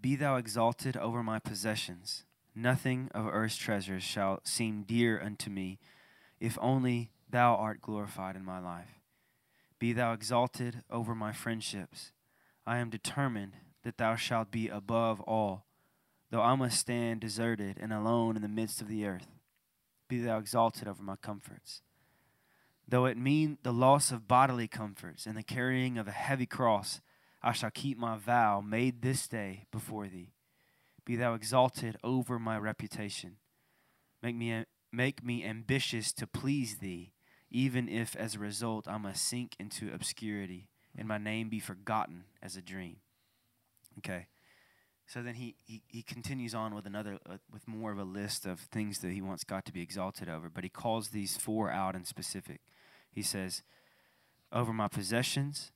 be thou exalted over my possessions. Nothing of earth's treasures shall seem dear unto me, if only thou art glorified in my life." Be thou exalted over my friendships. I am determined that thou shalt be above all, though I must stand deserted and alone in the midst of the earth. Be thou exalted over my comforts. Though it mean the loss of bodily comforts and the carrying of a heavy cross, I shall keep my vow made this day before thee. Be thou exalted over my reputation. Make me, make me ambitious to please thee even if as a result I must sink into obscurity and my name be forgotten as a dream. Okay. So then he, he, he continues on with another uh, with more of a list of things that he wants God to be exalted over, but he calls these four out in specific. He says, "Over my possessions,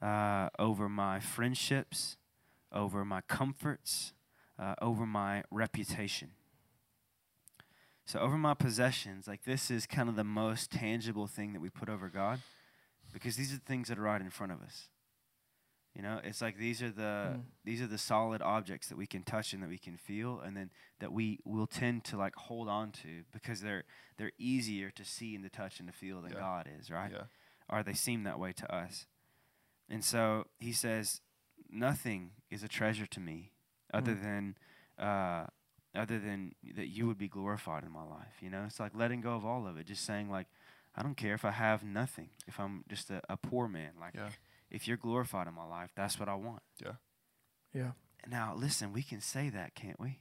uh, over my friendships, over my comforts, uh, over my reputation." So over my possessions, like this is kind of the most tangible thing that we put over God because these are the things that are right in front of us. You know, it's like these are the Mm. these are the solid objects that we can touch and that we can feel and then that we will tend to like hold on to because they're they're easier to see and to touch and to feel than Yeah. God is, right? Yeah. Or they seem that way to us. And so he says, Nothing is a treasure to me other Mm. than uh other than that you would be glorified in my life. You know, it's like letting go of all of it, just saying like, I don't care if I have nothing, if I'm just a, a poor man. Like, Yeah. If you're glorified in my life, that's what I want. Yeah. Yeah. Now, listen, we can say that, can't we?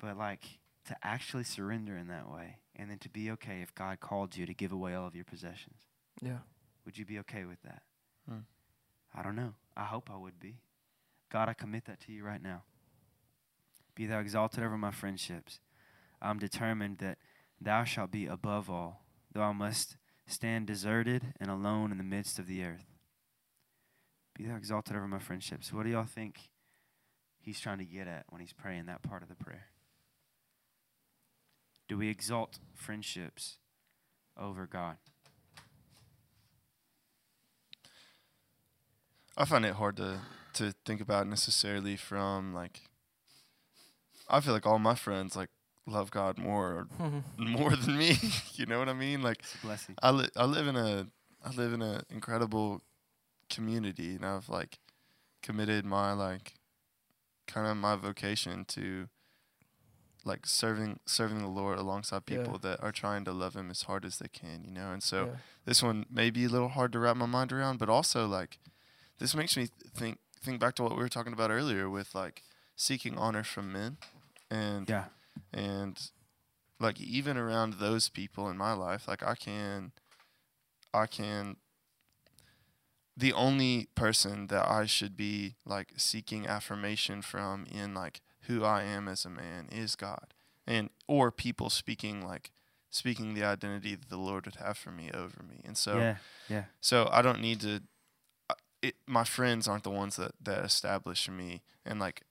But like to actually surrender in that way, and then to be okay if God called you to give away all of your possessions, Yeah. would you be okay with that? Hmm. I don't know. I hope I would be. God, I commit that to you right now. Be thou exalted over my friendships. I'm determined that thou shalt be above all, though I must stand deserted and alone in the midst of the earth. Be thou exalted over my friendships. What do y'all think he's trying to get at when he's praying that part of the prayer? Do we exalt friendships over God? I find it hard to to think about necessarily from like I feel like all my friends like love God more (laughs) more than me. (laughs) you know what I mean? Like It's a blessing. I li- I live in a I live in an incredible community, and I've like committed my like kind of my vocation to like serving serving the Lord alongside Yeah. people that are trying to love Him as hard as they can, you know. And so yeah. this one may be a little hard to wrap my mind around, but also like this makes me think think back to what we were talking about earlier with like seeking honor from men, and Yeah. and like even around those people in my life like i can i can the only person that i should be like seeking affirmation from in like who i am as a man is god and or people speaking like speaking the identity that the lord would have for me over me and so yeah. Yeah. so I don't need to. Uh, it, my friends aren't the ones that that establish me, and like,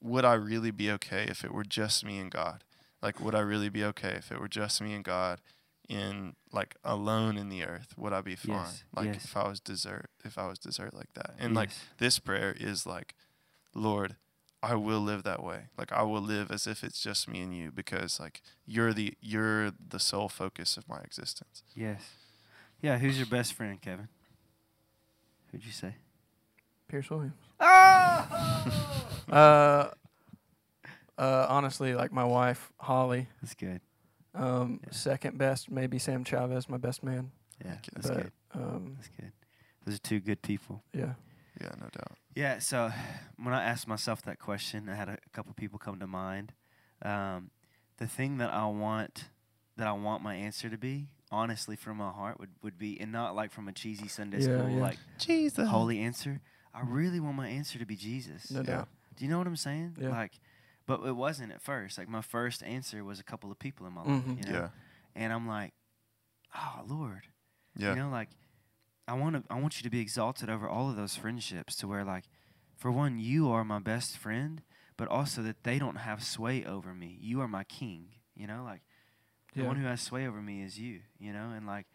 would I really be okay if it were just me and God? Like, would I really be okay if it were just me and God, in like alone in the earth? Would I be fine? Yes, Like yes. if I was desert, if I was desert like that, and like this prayer is like, Lord, I will live that way. Like I will live as if it's just me and you, because like you're the you're the sole focus of my existence. Yes. Yeah. Who's your best friend, Kevin? Who'd you say? Pierce Williams. Oh! (laughs) Uh, uh, honestly, like my wife Holly. That's good. Um, Yeah. second best, maybe Sam Chavez, my best man. Yeah. That's but good. um, That's good. Those are two good people. yeah, Yeah, no doubt. Yeah, so when I asked myself that question, I had a couple people come to mind. Um, the thing that I want that I want my answer to be, honestly, from my heart, would, would be, and not like from a cheesy Sunday Yeah, school yeah. like Jesus. holy answer. I really want my answer to be Jesus. no Yeah. doubt. Do you know what I'm saying? Yeah. Like, but it wasn't at first. Like my first answer was a couple of people in my life. Mhm. You know? Yeah. And I'm like, oh Lord, Yeah. you know, like I want to I want you to be exalted over all of those friendships to where like for one you are my best friend, but also that they don't have sway over me. You are my king, you know? Like the Yeah. one who has sway over me is you, you know? And like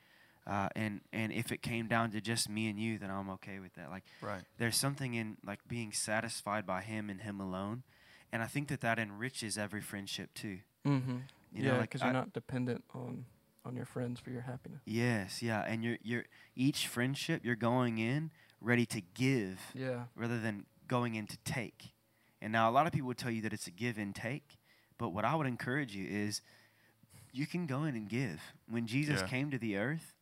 uh, and and if it came down to just me and you, then I'm okay with that. Like right. there's something in like being satisfied by him and him alone, and I think that that enriches every friendship too. Mm-hmm. You know, yeah, like because you're I- not dependent on on your friends for your happiness. Yes, yeah, and you're you're each friendship you're going in ready to give Yeah. rather than going in to take. And now a lot of people would tell you that it's a give and take, but what I would encourage you is you can go in and give. When Jesus Yeah. came to the earth,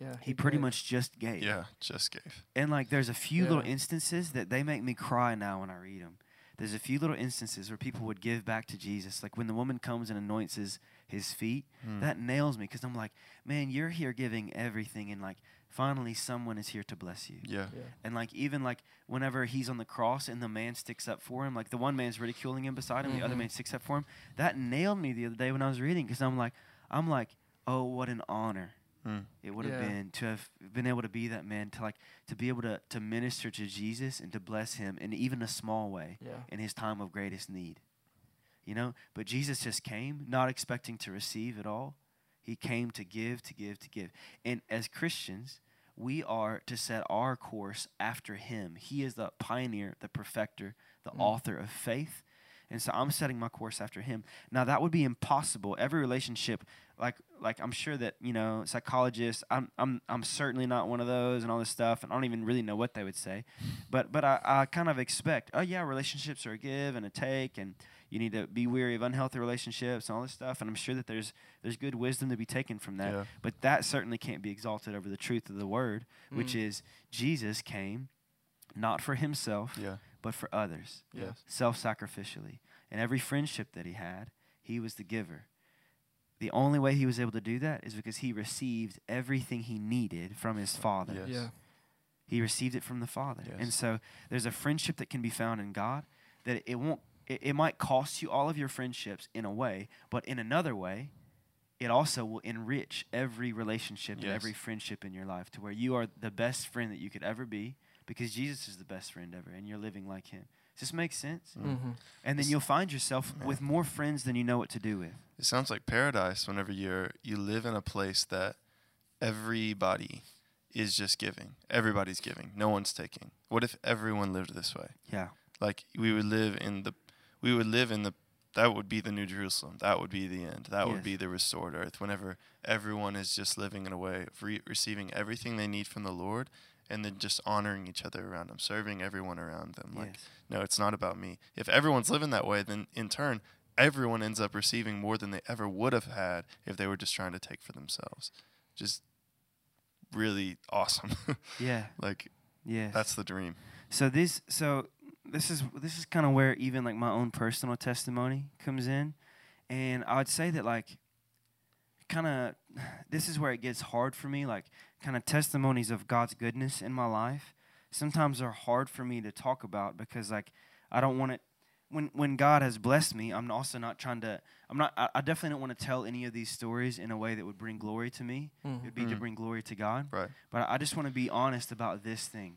Yeah. he pretty did. much just gave. Yeah, just gave. And like, there's a few little instances that they make me cry now when I read them. There's a few little instances where people would give back to Jesus, like when the woman comes and anoints his his feet. Hmm. That nails me because I'm like, man, you're here giving everything, and like, finally, someone is here to bless you. Yeah. Yeah. And like, even like whenever he's on the cross and the man sticks up for him, like the one man's ridiculing him beside him, the other Mhm. man sticks up for him. That nailed me the other day when I was reading because I'm like, I'm like, oh, what an honor Mm. it would have Yeah. been to have been able to be that man to like to be able to to minister to Jesus and to bless him in even a small way Yeah. in his time of greatest need. You know, but Jesus just came not expecting to receive at all. He came to give, to give, to give. And as Christians, we are to set our course after him. He is the pioneer, the perfecter, the Mm. author of faith. And so I'm setting my course after him. Now that would be impossible. Every relationship, like like I'm sure that, you know, psychologists, I'm I'm I'm certainly not one of those and all this stuff, and I don't even really know what they would say. But but I, I kind of expect, oh yeah, relationships are a give and a take and you need to be weary of unhealthy relationships and all this stuff. And I'm sure that there's there's good wisdom to be taken from that. Yeah. But that certainly can't be exalted over the truth of the word, which Mm. is Jesus came not for himself, Yeah. But for others, Yes. self sacrificially. And every friendship that he had, he was the giver. The only way he was able to do that is because he received everything he needed from his father. Yes. Yeah. He received it from the Father. And so there's a friendship that can be found in God that it won't it, it might cost you all of your friendships in a way, but in another way, it also will enrich every relationship and every friendship in your life to where you are the best friend that you could ever be because Jesus is the best friend ever and you're living like him. Does this make sense? Mm. Mm-hmm. And then It's- you'll find yourself Man. with more friends than you know what to do with. It sounds like paradise whenever you're you live in a place that everybody is just giving. Everybody's giving. No one's taking. What if everyone lived this way? Yeah. Like we would live in the we would live in the that would be the New Jerusalem. That would be the end. That would be the restored earth. Whenever everyone is just living in a way of re- receiving everything they need from the Lord, and then just honoring each other around them, serving everyone around them. Like, yes. no, it's not about me. If everyone's living that way, then in turn, everyone ends up receiving more than they ever would have had if they were just trying to take for themselves. Just really awesome. (laughs) Yeah. like yeah, that's the dream. So this so this is this is kind of where even like my own personal testimony comes in, and I would say that like kind of (sighs) this is where it gets hard for me like kind of testimonies of God's goodness in my life sometimes are hard for me to talk about because like I don't want it when when God has blessed me I'm also not trying to I'm not I, I definitely don't want to tell any of these stories in a way that would bring glory to me Mhm. it would be to Mhm. bring glory to God Right. but I just want to be honest about this thing.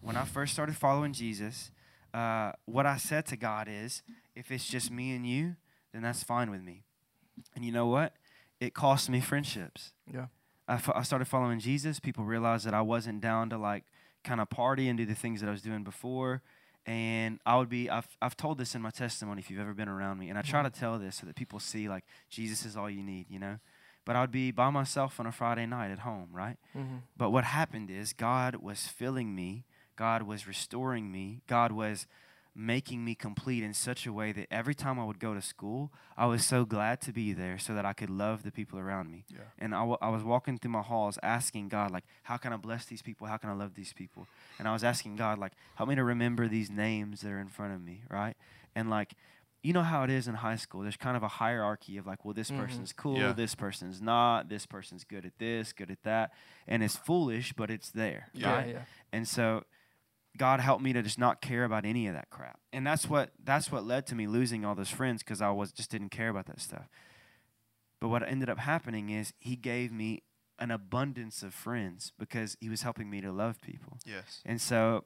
When I first started following Jesus, uh, what I said to God is, if it's just me and you, then that's fine with me. And you know what? It cost me friendships. Yeah. I, started following Jesus. People realized that I wasn't down to like kind of party and do the things that I was doing before. And I would be, I've, I've told this in my testimony if you've ever been around me. And I try to tell this so that people see like Jesus is all you need, you know? But I would be by myself on a Friday night at home, right? Mm-hmm. But what happened is God was filling me, God was restoring me, God was making me complete in such a way that every time I would go to school, I was so glad to be there so that I could love the people around me. Yeah. And I, w- I was walking through my halls asking God, like, how can I bless these people? How can I love these people? And I was asking God, like, help me to remember these names that are in front of me, right? And like, you know how it is in high school. There's kind of a hierarchy of like, well, this Mhm. person's cool, Yeah. this person's not, this person's good at this, good at that, and it's foolish, but it's there, Yeah. right? yeah. And so God helped me to just not care about any of that crap. And that's what that's what led to me losing all those friends because I was just didn't care about that stuff. But what ended up happening is he gave me an abundance of friends because he was helping me to love people. Yes. And so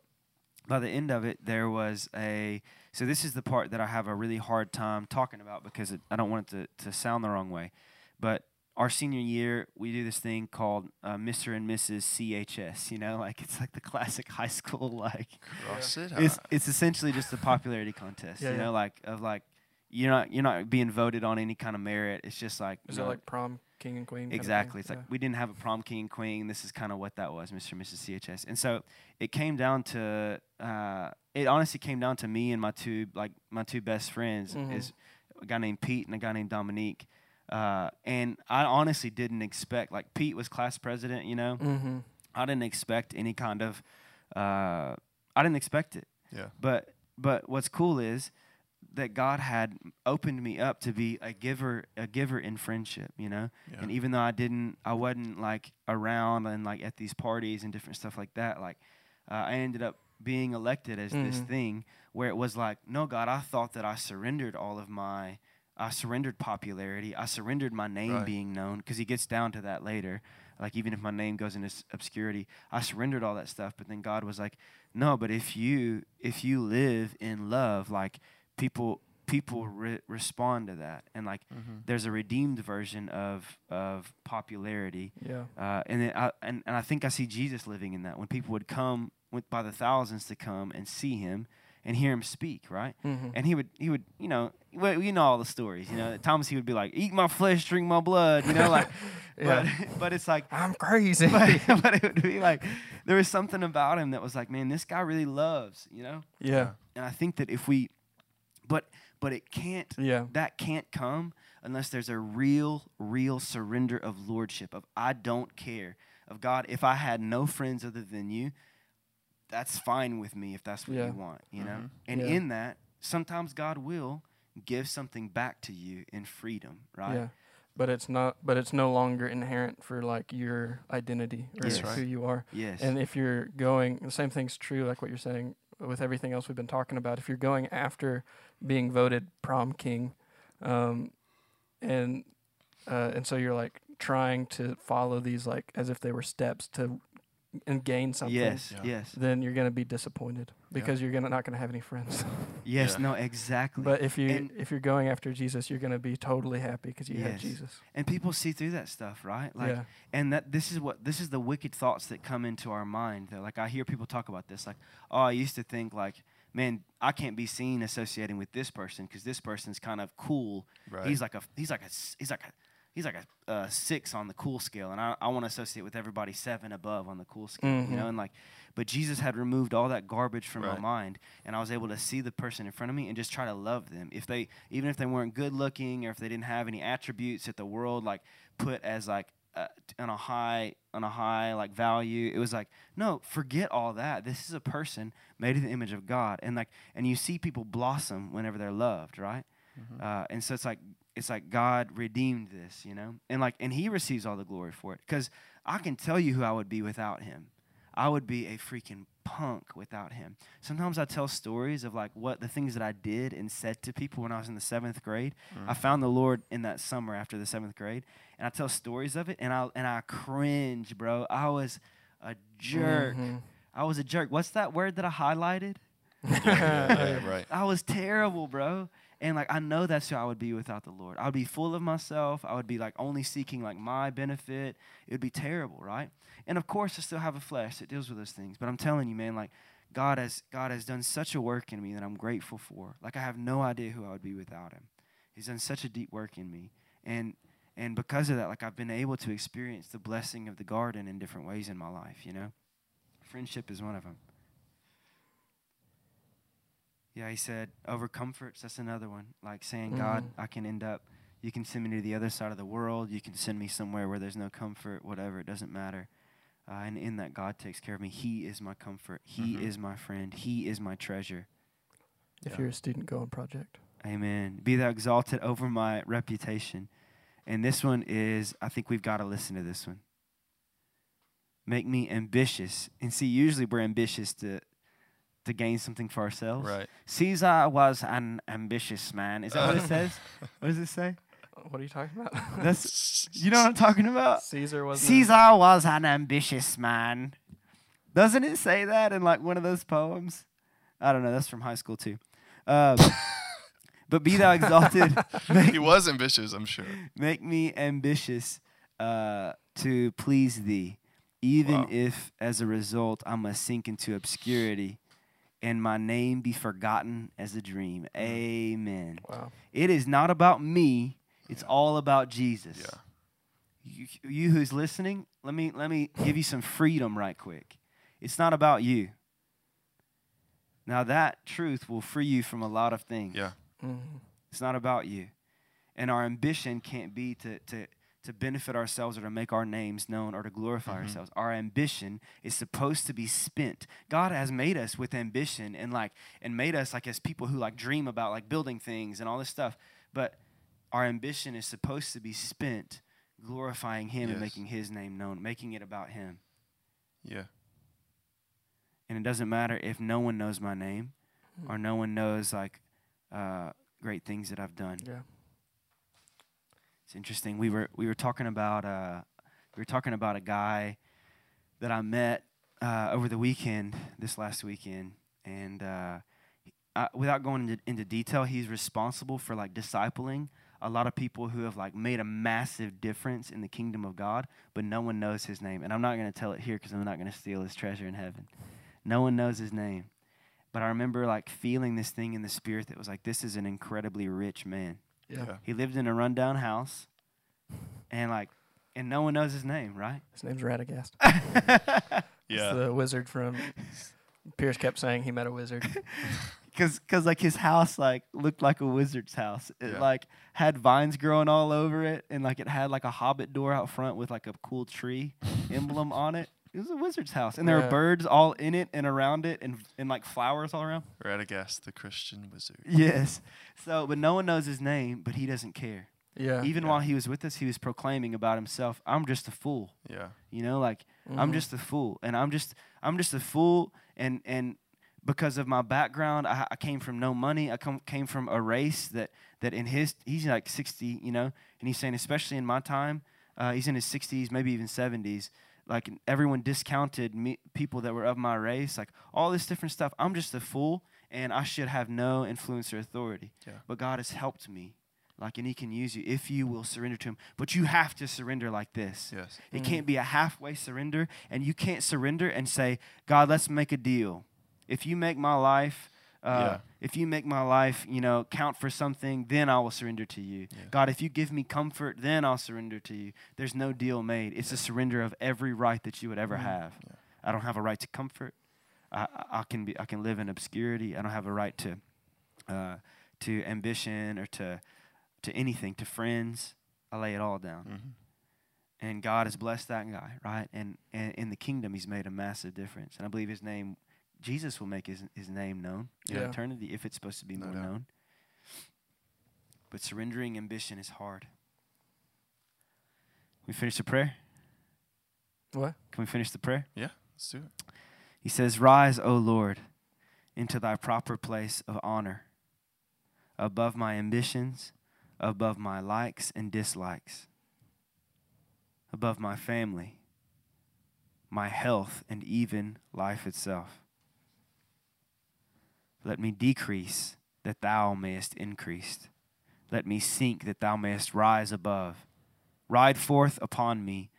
by the end of it, there was a. So this is the part that I have a really hard time talking about because it, I don't want it to, to sound the wrong way. But our senior year, we do this thing called uh, Mr. and Mrs. CHS. You know, (laughs) like it's like the classic high school like. Cross it. It's it's essentially just a popularity contest. Yeah, you know, yeah. like of like you're not you're not being voted on any kind of merit. It's just like Is you it know, like prom king and queen? kind of thing? Exactly. It's Yeah. like we didn't have a prom king and queen. This is kind of what that was, Mr. and Mrs. CHS. And so it came down to uh, it honestly came down to me and my two like my two best friends Mhm. is a guy named Pete and a guy named Dominique. Uh, and I honestly didn't expect like Pete was class president, you know. Mm-hmm. I didn't expect any kind of uh, I didn't expect it. Yeah. But but what's cool is that God had opened me up to be a giver a giver in friendship, you know? Yeah. And even though I didn't I wasn't like around and like at these parties and different stuff like that, like uh, I ended up being elected as this Mhm. thing where it was like, no God, I thought that I surrendered all of my I surrendered popularity. I surrendered my name Right. being known because he gets down to that later. Like even if my name goes into obscurity, I surrendered all that stuff. But then God was like, "No, but if you if you live in love, like people people re- respond to that, and like Mm-hmm. there's a redeemed version of of popularity, Yeah. uh, and then I, and and I think I see Jesus living in that when people would come with by the thousands to come and see him and hear him speak, right? Mm-hmm. and he would he would you know well, you know all the stories you know (sighs) times he would be like eat my flesh drink my blood you know like (laughs) Yeah. but (laughs) but it's like I'm crazy. but, (laughs) but it would be like there was something about him that was like man this guy really loves you know yeah. and i think that if we but but it can't Yeah. that can't come unless there's a real real surrender of lordship of i don't care of god if i had no friends other than you that's fine with me if that's what Yeah. you want you know Mhm. and Yeah. in that sometimes god will give something back to you in freedom right Yeah. But it's not. But it's no longer inherent for like your identity or Yes. Who you are. yes And if you're going, the same thing's true, like what you're saying with everything else we've been talking about. If you're going after being voted prom king, um, and uh, and so you're like trying to follow these like as if they were steps to and gain something. yes Yeah. yes Then you're gonna be disappointed because you're gonna not gonna have any friends. (laughs) yes Yeah. no exactly but if you And- if you're going after Jesus, you're gonna be totally happy because you have Jesus. and people see through that stuff right like yeah. and that this is what this is the wicked thoughts that come into our mind that like i hear people talk about this like oh i used to think like man, I can't be seen associating with this person because this person's kind of cool. Right. He's like a he's like a s- he's like a he's like a uh, six on the cool scale, and I, I want to associate with everybody seven above on the cool scale, you know. And like, but Jesus had removed all that garbage from my mind, and I was able to see the person in front of me and just try to love them. If they even if they weren't good looking or if they didn't have any attributes that the world like put as like uh, on a high on a high like value, it was like no, forget all that. This is a person made in the image of God, and like and you see people blossom whenever they're loved, right? Uh, and so it's like it's like God redeemed this, you know, and like and He receives all the glory for it. Because I can tell you who I would be without Him. I would be a freaking punk without Him. Sometimes I tell stories of like what the things that I did and said to people when I was in the seventh grade. I found the Lord in that summer after the seventh grade, and I tell stories of it, and I and I cringe, bro. I was a jerk. Mhm. I was a jerk. What's that word that I highlighted? (laughs) yeah, yeah, right. I was terrible, bro. And like I know that's who I would be without the Lord. I would be full of myself. I would be like only seeking like my benefit. It would be terrible, right? And of course I still have a flesh that deals with those things. But I'm telling you, man, like God has God has done such a work in me that I'm grateful for. Like I have no idea who I would be without him. He's done such a deep work in me. And and because of that, like I've been able to experience the blessing of the garden in different ways in my life, you know? Friendship is one of them. Yeah, he said over comforts. That's another one. Like saying, God, Mhm. I can end up. You can send me to the other side of the world. You can send me somewhere where there's no comfort. Whatever, it doesn't matter. Uh, and in that, God takes care of me. He is my comfort. He Mhm. is my friend. He is my treasure. If Yeah. you're a student, go on project. Amen. Be thou exalted over my reputation. And this one is, I think we've got to listen to this one. Make me ambitious. And see, usually we're ambitious to to gain something for ourselves. Right. Caesar was an ambitious man. Is that what it (laughs) says? What does it say? What are you talking about? That's you know what I'm talking about? Caesar was Caesar was an ambitious man. Doesn't it say that in like one of those poems? I don't know. That's from high school too. Um, (laughs) but be thou exalted. (laughs) he was ambitious, I'm sure. make me ambitious uh, to please thee, even Wow. if as a result I must sink into obscurity and my name be forgotten as a dream. Amen. Wow. It is not about me. It's all about Jesus. Yeah. You, you who's listening, let me let me give you some freedom right quick. It's not about you. Now that truth will free you from a lot of things. Yeah. Mhm. It's not about you. And our ambition can't be to to to benefit ourselves or to make our names known or to glorify Mhm. ourselves. Our ambition is supposed to be spent. God has made us with ambition and like and made us like as people who like dream about like building things and all this stuff. But our ambition is supposed to be spent glorifying him and making his name known, making it about him. Yeah. And it doesn't matter if no one knows my name or no one knows like uh, great things that I've done. Yeah. It's interesting. We were we were talking about uh, we were talking about a guy that I met uh, over the weekend, this last weekend, and uh, I, without going into, into detail, he's responsible for like discipling a lot of people who have like made a massive difference in the kingdom of God, but no one knows his name. And I'm not going to tell it here because I'm not going to steal his treasure in heaven. No one knows his name. But I remember like feeling this thing in the spirit that was like, this is an incredibly rich man. Yeah. He lived in a rundown house, and like, and no one knows his name, right? His name's Radagast. (laughs) It's Yeah. the wizard from. Pierce kept saying he met a wizard. (laughs) (laughs) Cause, cause like his house like looked like a wizard's house. It Yeah. like had vines growing all over it, and like it had like a hobbit door out front with like a cool tree emblem on it. It was a wizard's house, and there Yeah. were birds all in it and around it, and and like flowers all around. Radagast, the Christian wizard. (laughs) Yes. So, but no one knows his name, but he doesn't care. Yeah. Even Yeah. while he was with us, he was proclaiming about himself. I'm just a fool. Yeah. You know, like I'm Mhm. just a fool, and I'm just I'm just a fool, and and because of my background, I, I came from no money. I come came from a race that that in his he's like 60, you know, and he's saying especially in my time, uh, he's in his 60s, maybe even 70s. Like everyone discounted me, people that were of my race, like all this different stuff. I'm just a fool, and I should have no influence or authority. Yeah. But God has helped me, like, and He can use you if you will surrender to Him. But you have to surrender like this. Yes. It Mm. can't be a halfway surrender, and you can't surrender and say, God, let's make a deal. If you make my life Uh, If you make my life, you know, count for something, then I will surrender to you. Yeah. God, if you give me comfort, then I'll surrender to you. There's no deal made. It's a surrender of every right that you would ever Mhm. have. Yeah. I don't have a right to comfort. I, I- can be. I can live in obscurity. I don't have a right to, uh, to ambition or to, to anything. To friends, I lay it all down. Mhm. And God has blessed that guy, right? And, and in the kingdom, He's made a massive difference. And I believe His name, Jesus, will make His His name known in Yeah. eternity if it's supposed to be No more doubt. known. But surrendering ambition is hard. We finish the prayer. What? Can we finish the prayer? Yeah, let's do it. He says, Rise, O Lord, into thy proper place of honor, above my ambitions, above my likes and dislikes, above my family, my health, and even life itself. Let me decrease that thou mayest increase. Let me sink that thou mayest rise above. Ride forth upon me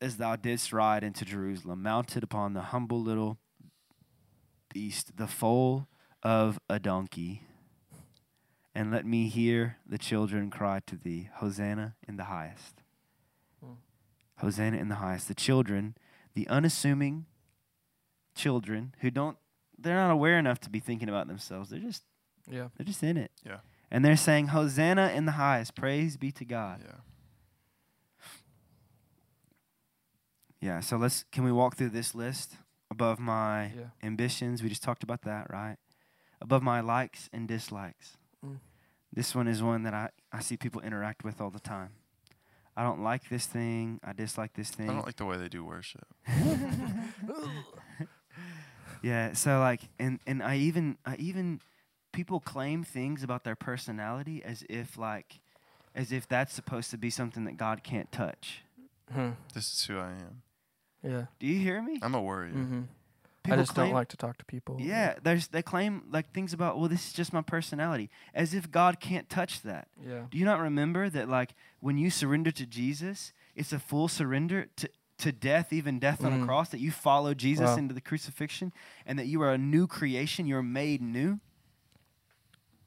as thou didst ride into Jerusalem, mounted upon the humble little beast, the foal of a donkey. And let me hear the children cry to thee, Hosanna in the highest. Hosanna in the highest. The children, the unassuming children who don't, they're not aware enough to be thinking about themselves. They're just, Yeah. they're just in it. Yeah. And they're saying, Hosanna in the highest. Praise be to God. Yeah. Yeah, so let's can we walk through this list above my Yeah. ambitions? We just talked about that, right? Above my likes and dislikes. Mm. This one is one that I, I see people interact with all the time. I don't like this thing. I dislike this thing. I don't like the way they do worship. (laughs) (laughs) (laughs) yeah, so like and and I even I even people claim things about their personality as if like as if that's supposed to be something that God can't touch. Huh. This is who I am. Yeah. Do you hear me? I'm a warrior. Mm-hmm. I People just claim- don't like to talk to people. Yeah, there's they claim like things about well, this is just my personality, as if God can't touch that. Yeah. Do you not remember that like when you surrender to Jesus, it's a full surrender to to death, even death on a Mhm. cross, that you follow Jesus Wow. into the crucifixion, and that you are a new creation, you're made new.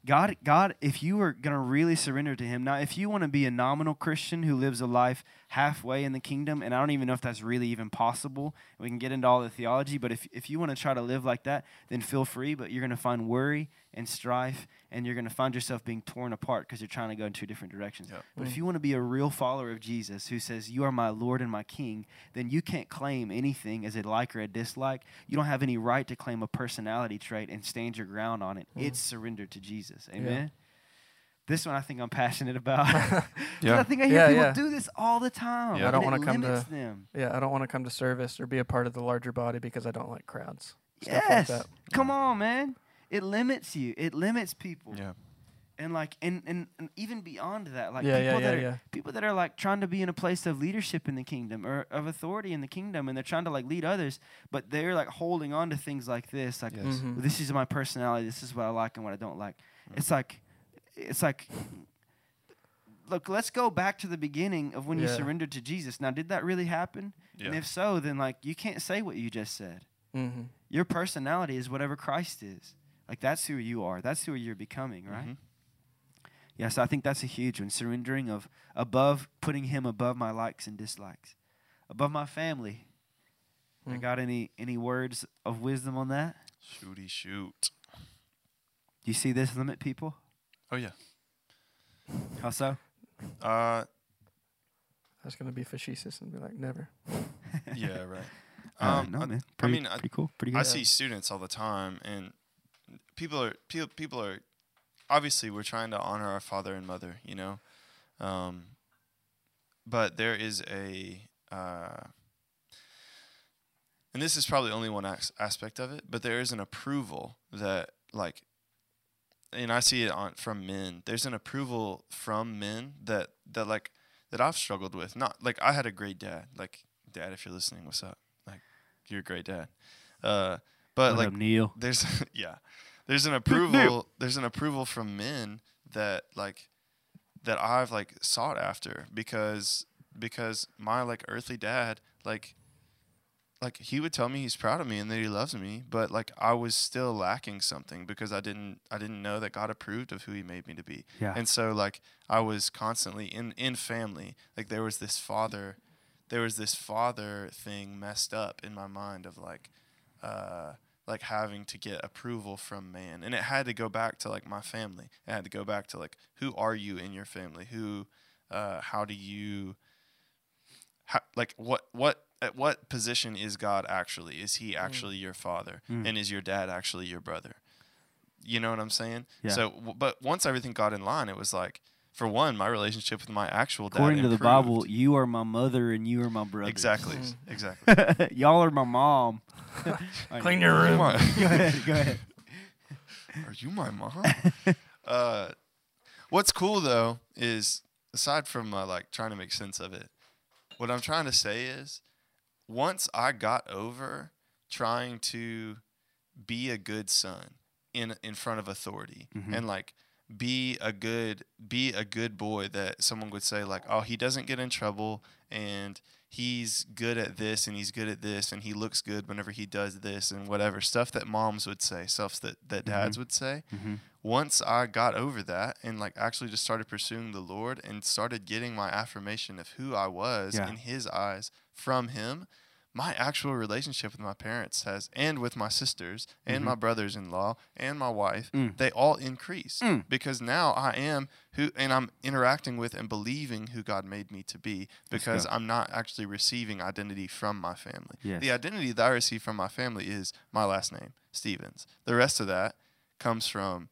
God, God, if you are gonna really surrender to Him now, if you want to be a nominal Christian who lives a life halfway in the kingdom, and I don't even know if that's really even possible. We can get into all the theology, but if if you want to try to live like that, then feel free. But you're gonna find worry and strife, and you're gonna find yourself being torn apart because you're trying to go in two different directions. Yep. But if Mm. you want to be a real follower of Jesus who says, You are my Lord and my King, then you can't claim anything as a like or a dislike. You don't have any right to claim a personality trait and stand your ground on it. Mm. It's surrender to Jesus. Amen. This one I think I'm passionate about. (laughs) (laughs) Yeah. I think I hear Yeah, people yeah. do this all the time. Yeah. I don't wanna come to- them. Yeah. I don't want to come to service or be a part of the larger body because I don't like crowds. Stuff Yes. like that. Come on, man. It limits you. It limits people. Yeah. And like and, and, and even beyond that, like yeah. people Yeah. that Yeah. are Yeah. people that are like trying to be in a place of leadership in the kingdom or of authority in the kingdom and they're trying to like lead others but they're like holding on to things like this like Yes. Mhm. This is my personality this is what i like and what i don't like Mm. it's like it's like look let's go back to the beginning of when you surrendered to jesus now did that really happen and if so then like you can't say what you just said Mm-hmm. your personality is whatever christ is like that's who you are that's who you're becoming right Mhm. Yes, I think that's a huge one. Surrendering of above, putting him above my likes and dislikes, above my family. I Mm. got any any words of wisdom on that? Shooty shoot. Do you see this limit people? Oh yeah. How so? Uh, I was gonna be facetious and be like, never. yeah, (laughs) right. Uh, Um, no, I- man. Pretty, mean, I- pretty cool. Pretty good. I good. see students all the time, and people are people people are obviously we're trying to honor our father and mother, you know, um, but there is a uh, and this is probably only one as- aspect of it, but there is an approval that like, and I see it on from men. There's an approval from men that that like that I've struggled with. Not like I had a great dad, like dad, if you're listening, what's up? Like you're a great dad. Uh, but What like up, Neil? there's (laughs) yeah there's an approval there's an approval from men that like that I've like sought after because because my like earthly dad like like he would tell me he's proud of me and that he loves me, but like I was still lacking something because I didn't I didn't know that God approved of who he made me to be. Yeah. And so like I was constantly in in family, like there was this father there was this father thing messed up in my mind of like uh like having to get approval from man. And it had to go back to like my family. It had to go back to like who are you in your family? Who uh how do you how, like what what at what position is God actually? Is he actually your father? Mm. And is your dad actually your brother? You know what I'm saying? Yeah. So w- but once everything got in line, it was like for one, my relationship with my actual dad According to the. Bible, you are my mother and you are my brother. Exactly. Mm. (laughs) (laughs) Exactly. Y'all are my mom. (laughs) Clean your room. go ahead. Go ahead. Are you my mom? uh, what's cool though is aside from uh, like trying to make sense of it, what I'm trying to say is once I got over trying to be a good son in in front of authority Mhm. and like be a good be a good boy that someone would say like oh he doesn't get in trouble and he's good at this and he's good at this and he looks good whenever he does this and whatever stuff that moms would say stuff that that dads would say. Hmm once I got over that and like actually just started pursuing the Lord and started getting my affirmation of who I was Yeah. in his eyes from him, my actual relationship with my parents has and with my sisters and my brothers in law and my wife, Mm. they all increase. Mm. Because now I am who and I'm interacting with and believing who God made me to be because. I'm not actually receiving identity from my family. Yes. The identity that I receive from my family is my last name, Stevens. The rest of that comes from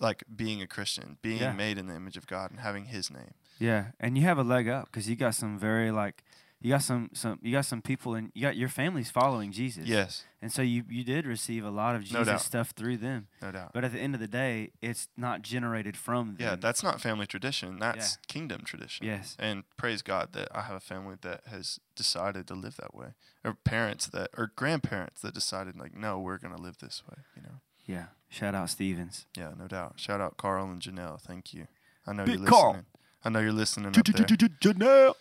like being a Christian, being Yeah. made in the image of God, and having His name. Yeah, and you have a leg up because you got some very like you got some some you got some people and you got your family's following Jesus. Yes, and so you you did receive a lot of Jesus doubt. stuff through them. no doubt. But at the end of the day, it's not generated from them. Yeah, that's not family tradition. That's kingdom tradition. yes. And praise God that I have a family that has decided to live that way, or parents that, or grandparents that decided like, no, we're gonna live this way. You know. Yeah. Shout out Stevens. Yeah, no doubt. Shout out Carl and Janelle. Thank you. I know Big you're Carl. listening. I know you're listening. Janelle.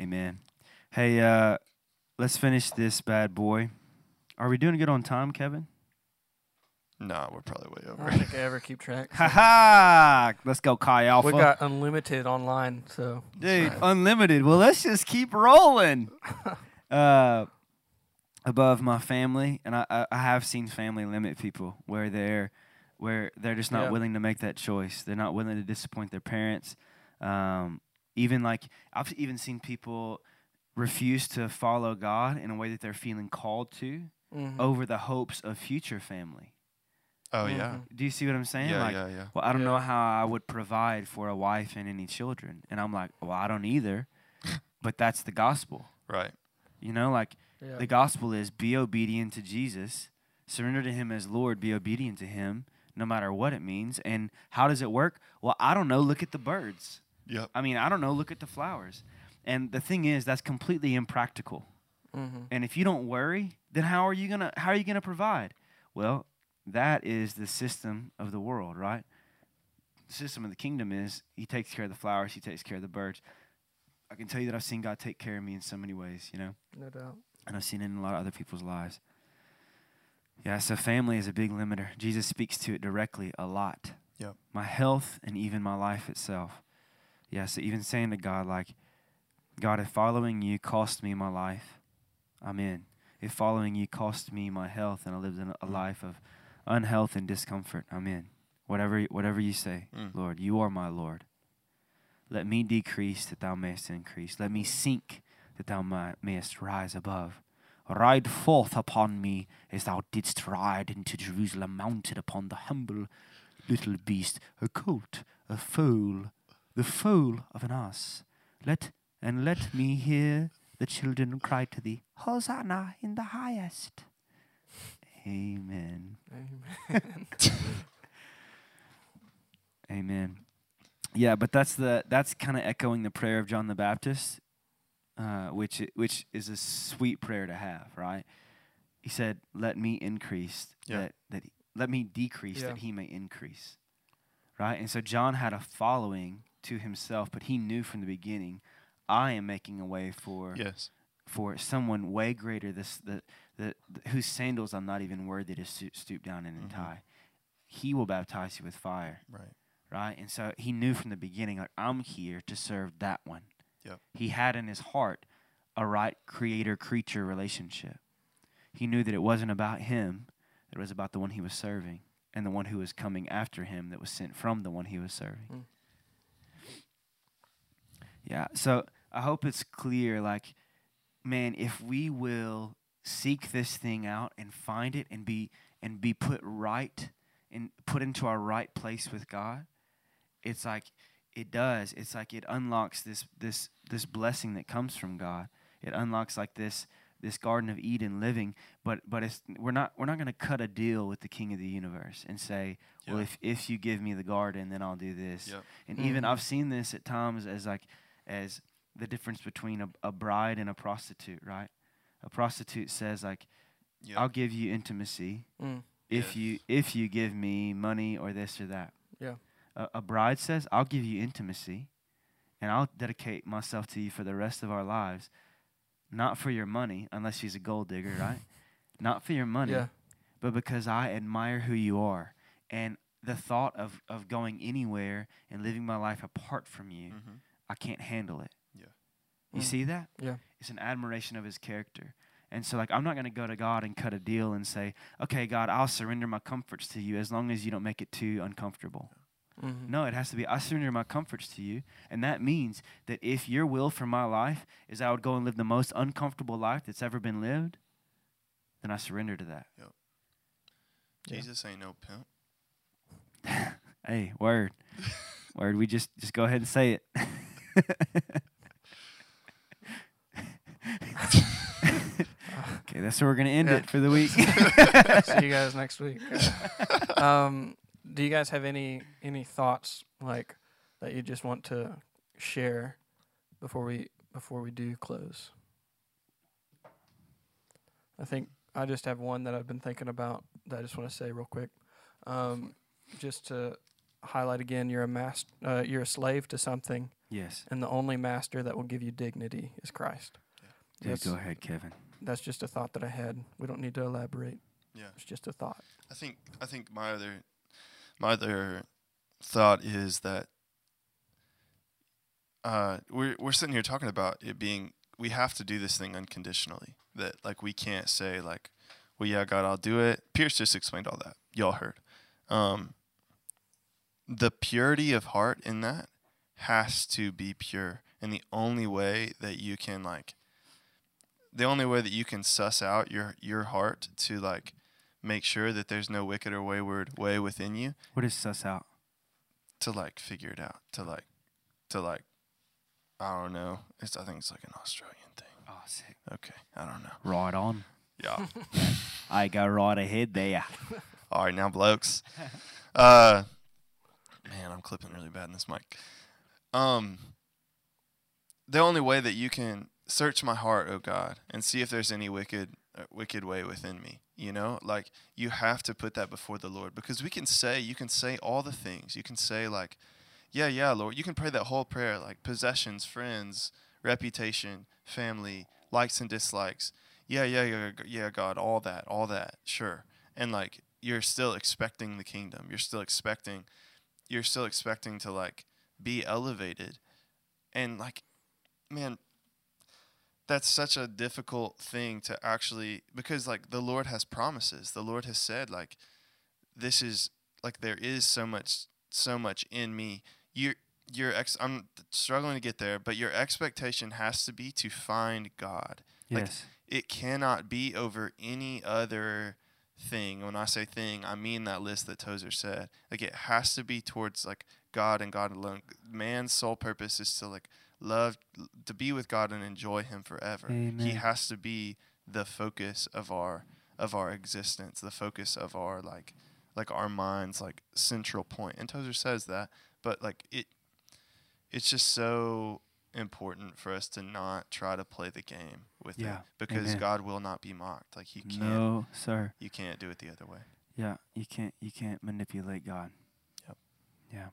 Amen. Hey, uh, let's finish this bad boy. Are we doing good on time, Kevin? Nah, we're probably way I over. don't think I ever keep track. Ha ha! Let's go, Chi Alpha. We got unlimited online, so Dude, Right. unlimited. Well, let's just keep rolling. (laughs) uh, above my family, and I, I, I have seen family limit people where they're where they're just not Yeah. willing to make that choice. They're not willing to disappoint their parents. Um, even like I've even seen people refuse to follow God in a way that they're feeling called to mhm. over the hopes of future family. Oh yeah. Mhm. Do you see what I'm saying? Yeah, like, yeah, yeah. well, I don't know how I would provide for a wife and any children. And I'm like, well, I don't either. (laughs) but that's the gospel. Right. You know, like yeah. the gospel is be obedient to Jesus, surrender to him as Lord, be obedient to him no matter what it means. And how does it work? Well, I don't know. Look at the birds. Yep. I mean, I don't know. Look at the flowers. And the thing is, that's completely impractical. Mhm. And if you don't worry, then how are you gonna how are you gonna provide? Well, that is the system of the world, right? The system of the kingdom is he takes care of the flowers, he takes care of the birds. I can tell you that I've seen God take care of me in so many ways, you know, No doubt. and I've seen it in a lot of other people's lives. Yeah, so family is a big limiter. Jesus speaks to it directly a lot. Yep. My health and even my life itself. Yeah, so even saying to God, like, God, if following you cost me my life, I'm in. If following you cost me my health and I lived in a life of unhealth and discomfort, I'm in. Whatever, whatever you say, Mm. Lord, you are my Lord. Let me decrease that thou mayest increase. Let me sink that thou mayest rise above. Ride forth upon me as thou didst ride into Jerusalem, mounted upon the humble little beast, a colt, a foal, the foal of an ass. Let and let me hear the children cry to thee, Hosanna in the highest. Amen. Amen. Amen. Yeah, but that's the that's kind of echoing the prayer of John the Baptist, uh, which which is a sweet prayer to have, right? He said, "Let me increase, Yeah. that that let me decrease, Yeah. that he may increase." Right, and so John had a following to himself, but he knew from the beginning, I am making a way for Yes. for someone way greater, this the, the, the whose sandals I'm not even worthy to stu- stoop down and Mhm. untie. He will baptize you with fire, Right. right? And so he knew from the beginning, like I'm here to serve that one. Yep. He had in his heart a right creator creature relationship. He knew that it wasn't about him, it was about the one he was serving and the one who was coming after him that was sent from the one he was serving. Mm. Yeah, so I hope it's clear like man, if we will seek this thing out and find it and be and be put right and put into our right place with God, it's like it does. It's like it unlocks this this this blessing that comes from God. It unlocks like this this Garden of Eden living, but but it's we're not we're not going to cut a deal with the King of the universe and say, well, if if you give me the garden, then I'll do this. Yep. And even Mhm. I've seen this at times as like as the difference between a, a bride and a prostitute, right? A prostitute says like, Yep. I'll give you intimacy Mm. if you if you give me money or this or that. Yeah. A, a bride says, I'll give you intimacy and I'll dedicate myself to you for the rest of our lives. Not for your money, unless she's a gold digger, right? (laughs) Not for your money, Yeah. but because I admire who you are. And the thought of, of going anywhere and living my life apart from you, Mhm. I can't handle it. Yeah. You Mm. see that? Yeah. It's an admiration of his character. And so, like, I'm not going to go to God and cut a deal and say, okay, God, I'll surrender my comforts to you as long as you don't make it too uncomfortable. Mhm. No, it has to be, I surrender my comforts to you. And that means that if your will for my life is I would go and live the most uncomfortable life that's ever been lived, then I surrender to that. Yeah. Jesus ain't no pimp. (laughs) Hey, word. (laughs) word. We just, just go ahead and say it. (laughs) (laughs) okay, that's where we're going to end Yeah. it for the week. (laughs) See you guys next week. um, do you guys have any any thoughts like that you just want to share before we before we do close? I think I just have one that I've been thinking about that I just want to say real quick. Um, just to highlight again, you're a mas- uh, you're a slave to something, yes. and the only master that will give you dignity is Christ. yeah. That's, go ahead, Kevin. that's just a thought that I had. We don't need to elaborate. Yeah. It's just a thought. I think I think my other my other thought is that uh, we're we're sitting here talking about it being we have to do this thing unconditionally. That like we can't say like, well yeah God I'll do it. Pierce just explained all that. Y'all heard. Um, the purity of heart in that has to be pure, and the only way that you can like the only way that you can suss out your your heart to like make sure that there's no wicked or wayward way within you What is suss out? to like figure it out to like to like I don't know it's I think it's like an Australian thing Oh, sick. okay I don't know Right on. yeah (laughs) I go right ahead there. all right now blokes uh man I'm clipping really bad in this mic. Um the only way that you can search my heart oh God and see if there's any wicked uh, wicked way within me you know? Like you have to put that before the Lord because we can say you can say all the things. You can say like yeah yeah Lord. You can pray that whole prayer like possessions friends reputation family likes and dislikes. Yeah yeah yeah yeah God all that all that sure. And like you're still expecting the kingdom. You're still expecting you're still expecting to like be elevated. And like man that's such a difficult thing to actually because like the lord has promises. The lord has said like this is like there is so much so much in me. You're your ex i'm struggling to get there but your expectation has to be to find god. Like, Yes. it cannot be over any other thing. When I say thing, I mean that list that Tozer said. Like it has to be towards like God and God alone. Man's sole purpose is to like love to be with God and enjoy him forever. He has to be the focus of our of our existence, the focus of our like like our mind's like central point. And Tozer says that, but like it it's just so important for us to not try to play the game with it because Amen. God will not be mocked. Like you can't No, sir. you can't do it the other way. Yeah, you can't you can't manipulate God. Yep. Yeah.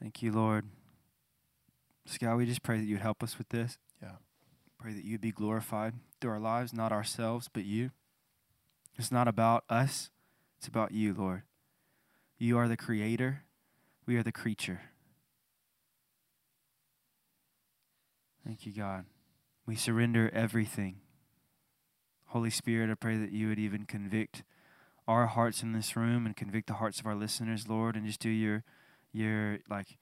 Thank you, Lord. God, we just pray that you'd help us with this. Yeah. Pray that you'd be glorified through our lives, not ourselves, but you. It's not about us, it's about you, Lord. You are the creator, we are the creature. Thank you, God. We surrender everything. Holy Spirit, I pray that you would even convict our hearts in this room and convict the hearts of our listeners, Lord, and just do your your like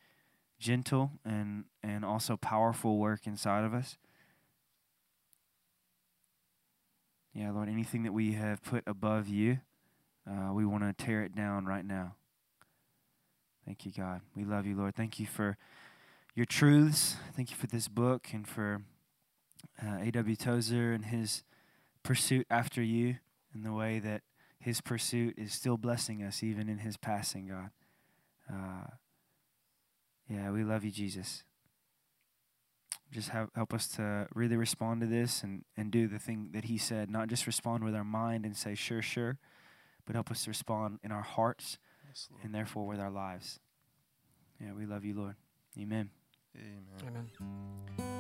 gentle and and also powerful work inside of us. Yeah, Lord, anything that we have put above you, uh, we want to tear it down right now. Thank you, God. We love you, Lord. Thank you for your truths. Thank you for this book and for uh, A.W. Tozer and his pursuit after you and the way that his pursuit is still blessing us even in his passing, God. Uh, yeah, we love you, Jesus. Just have, help us to really respond to this and, and do the thing that he said, not just respond with our mind and say, sure, sure, but help us to respond in our hearts Yes, and therefore with our lives. Yeah, we love you, Lord. Amen. Amen. Amen.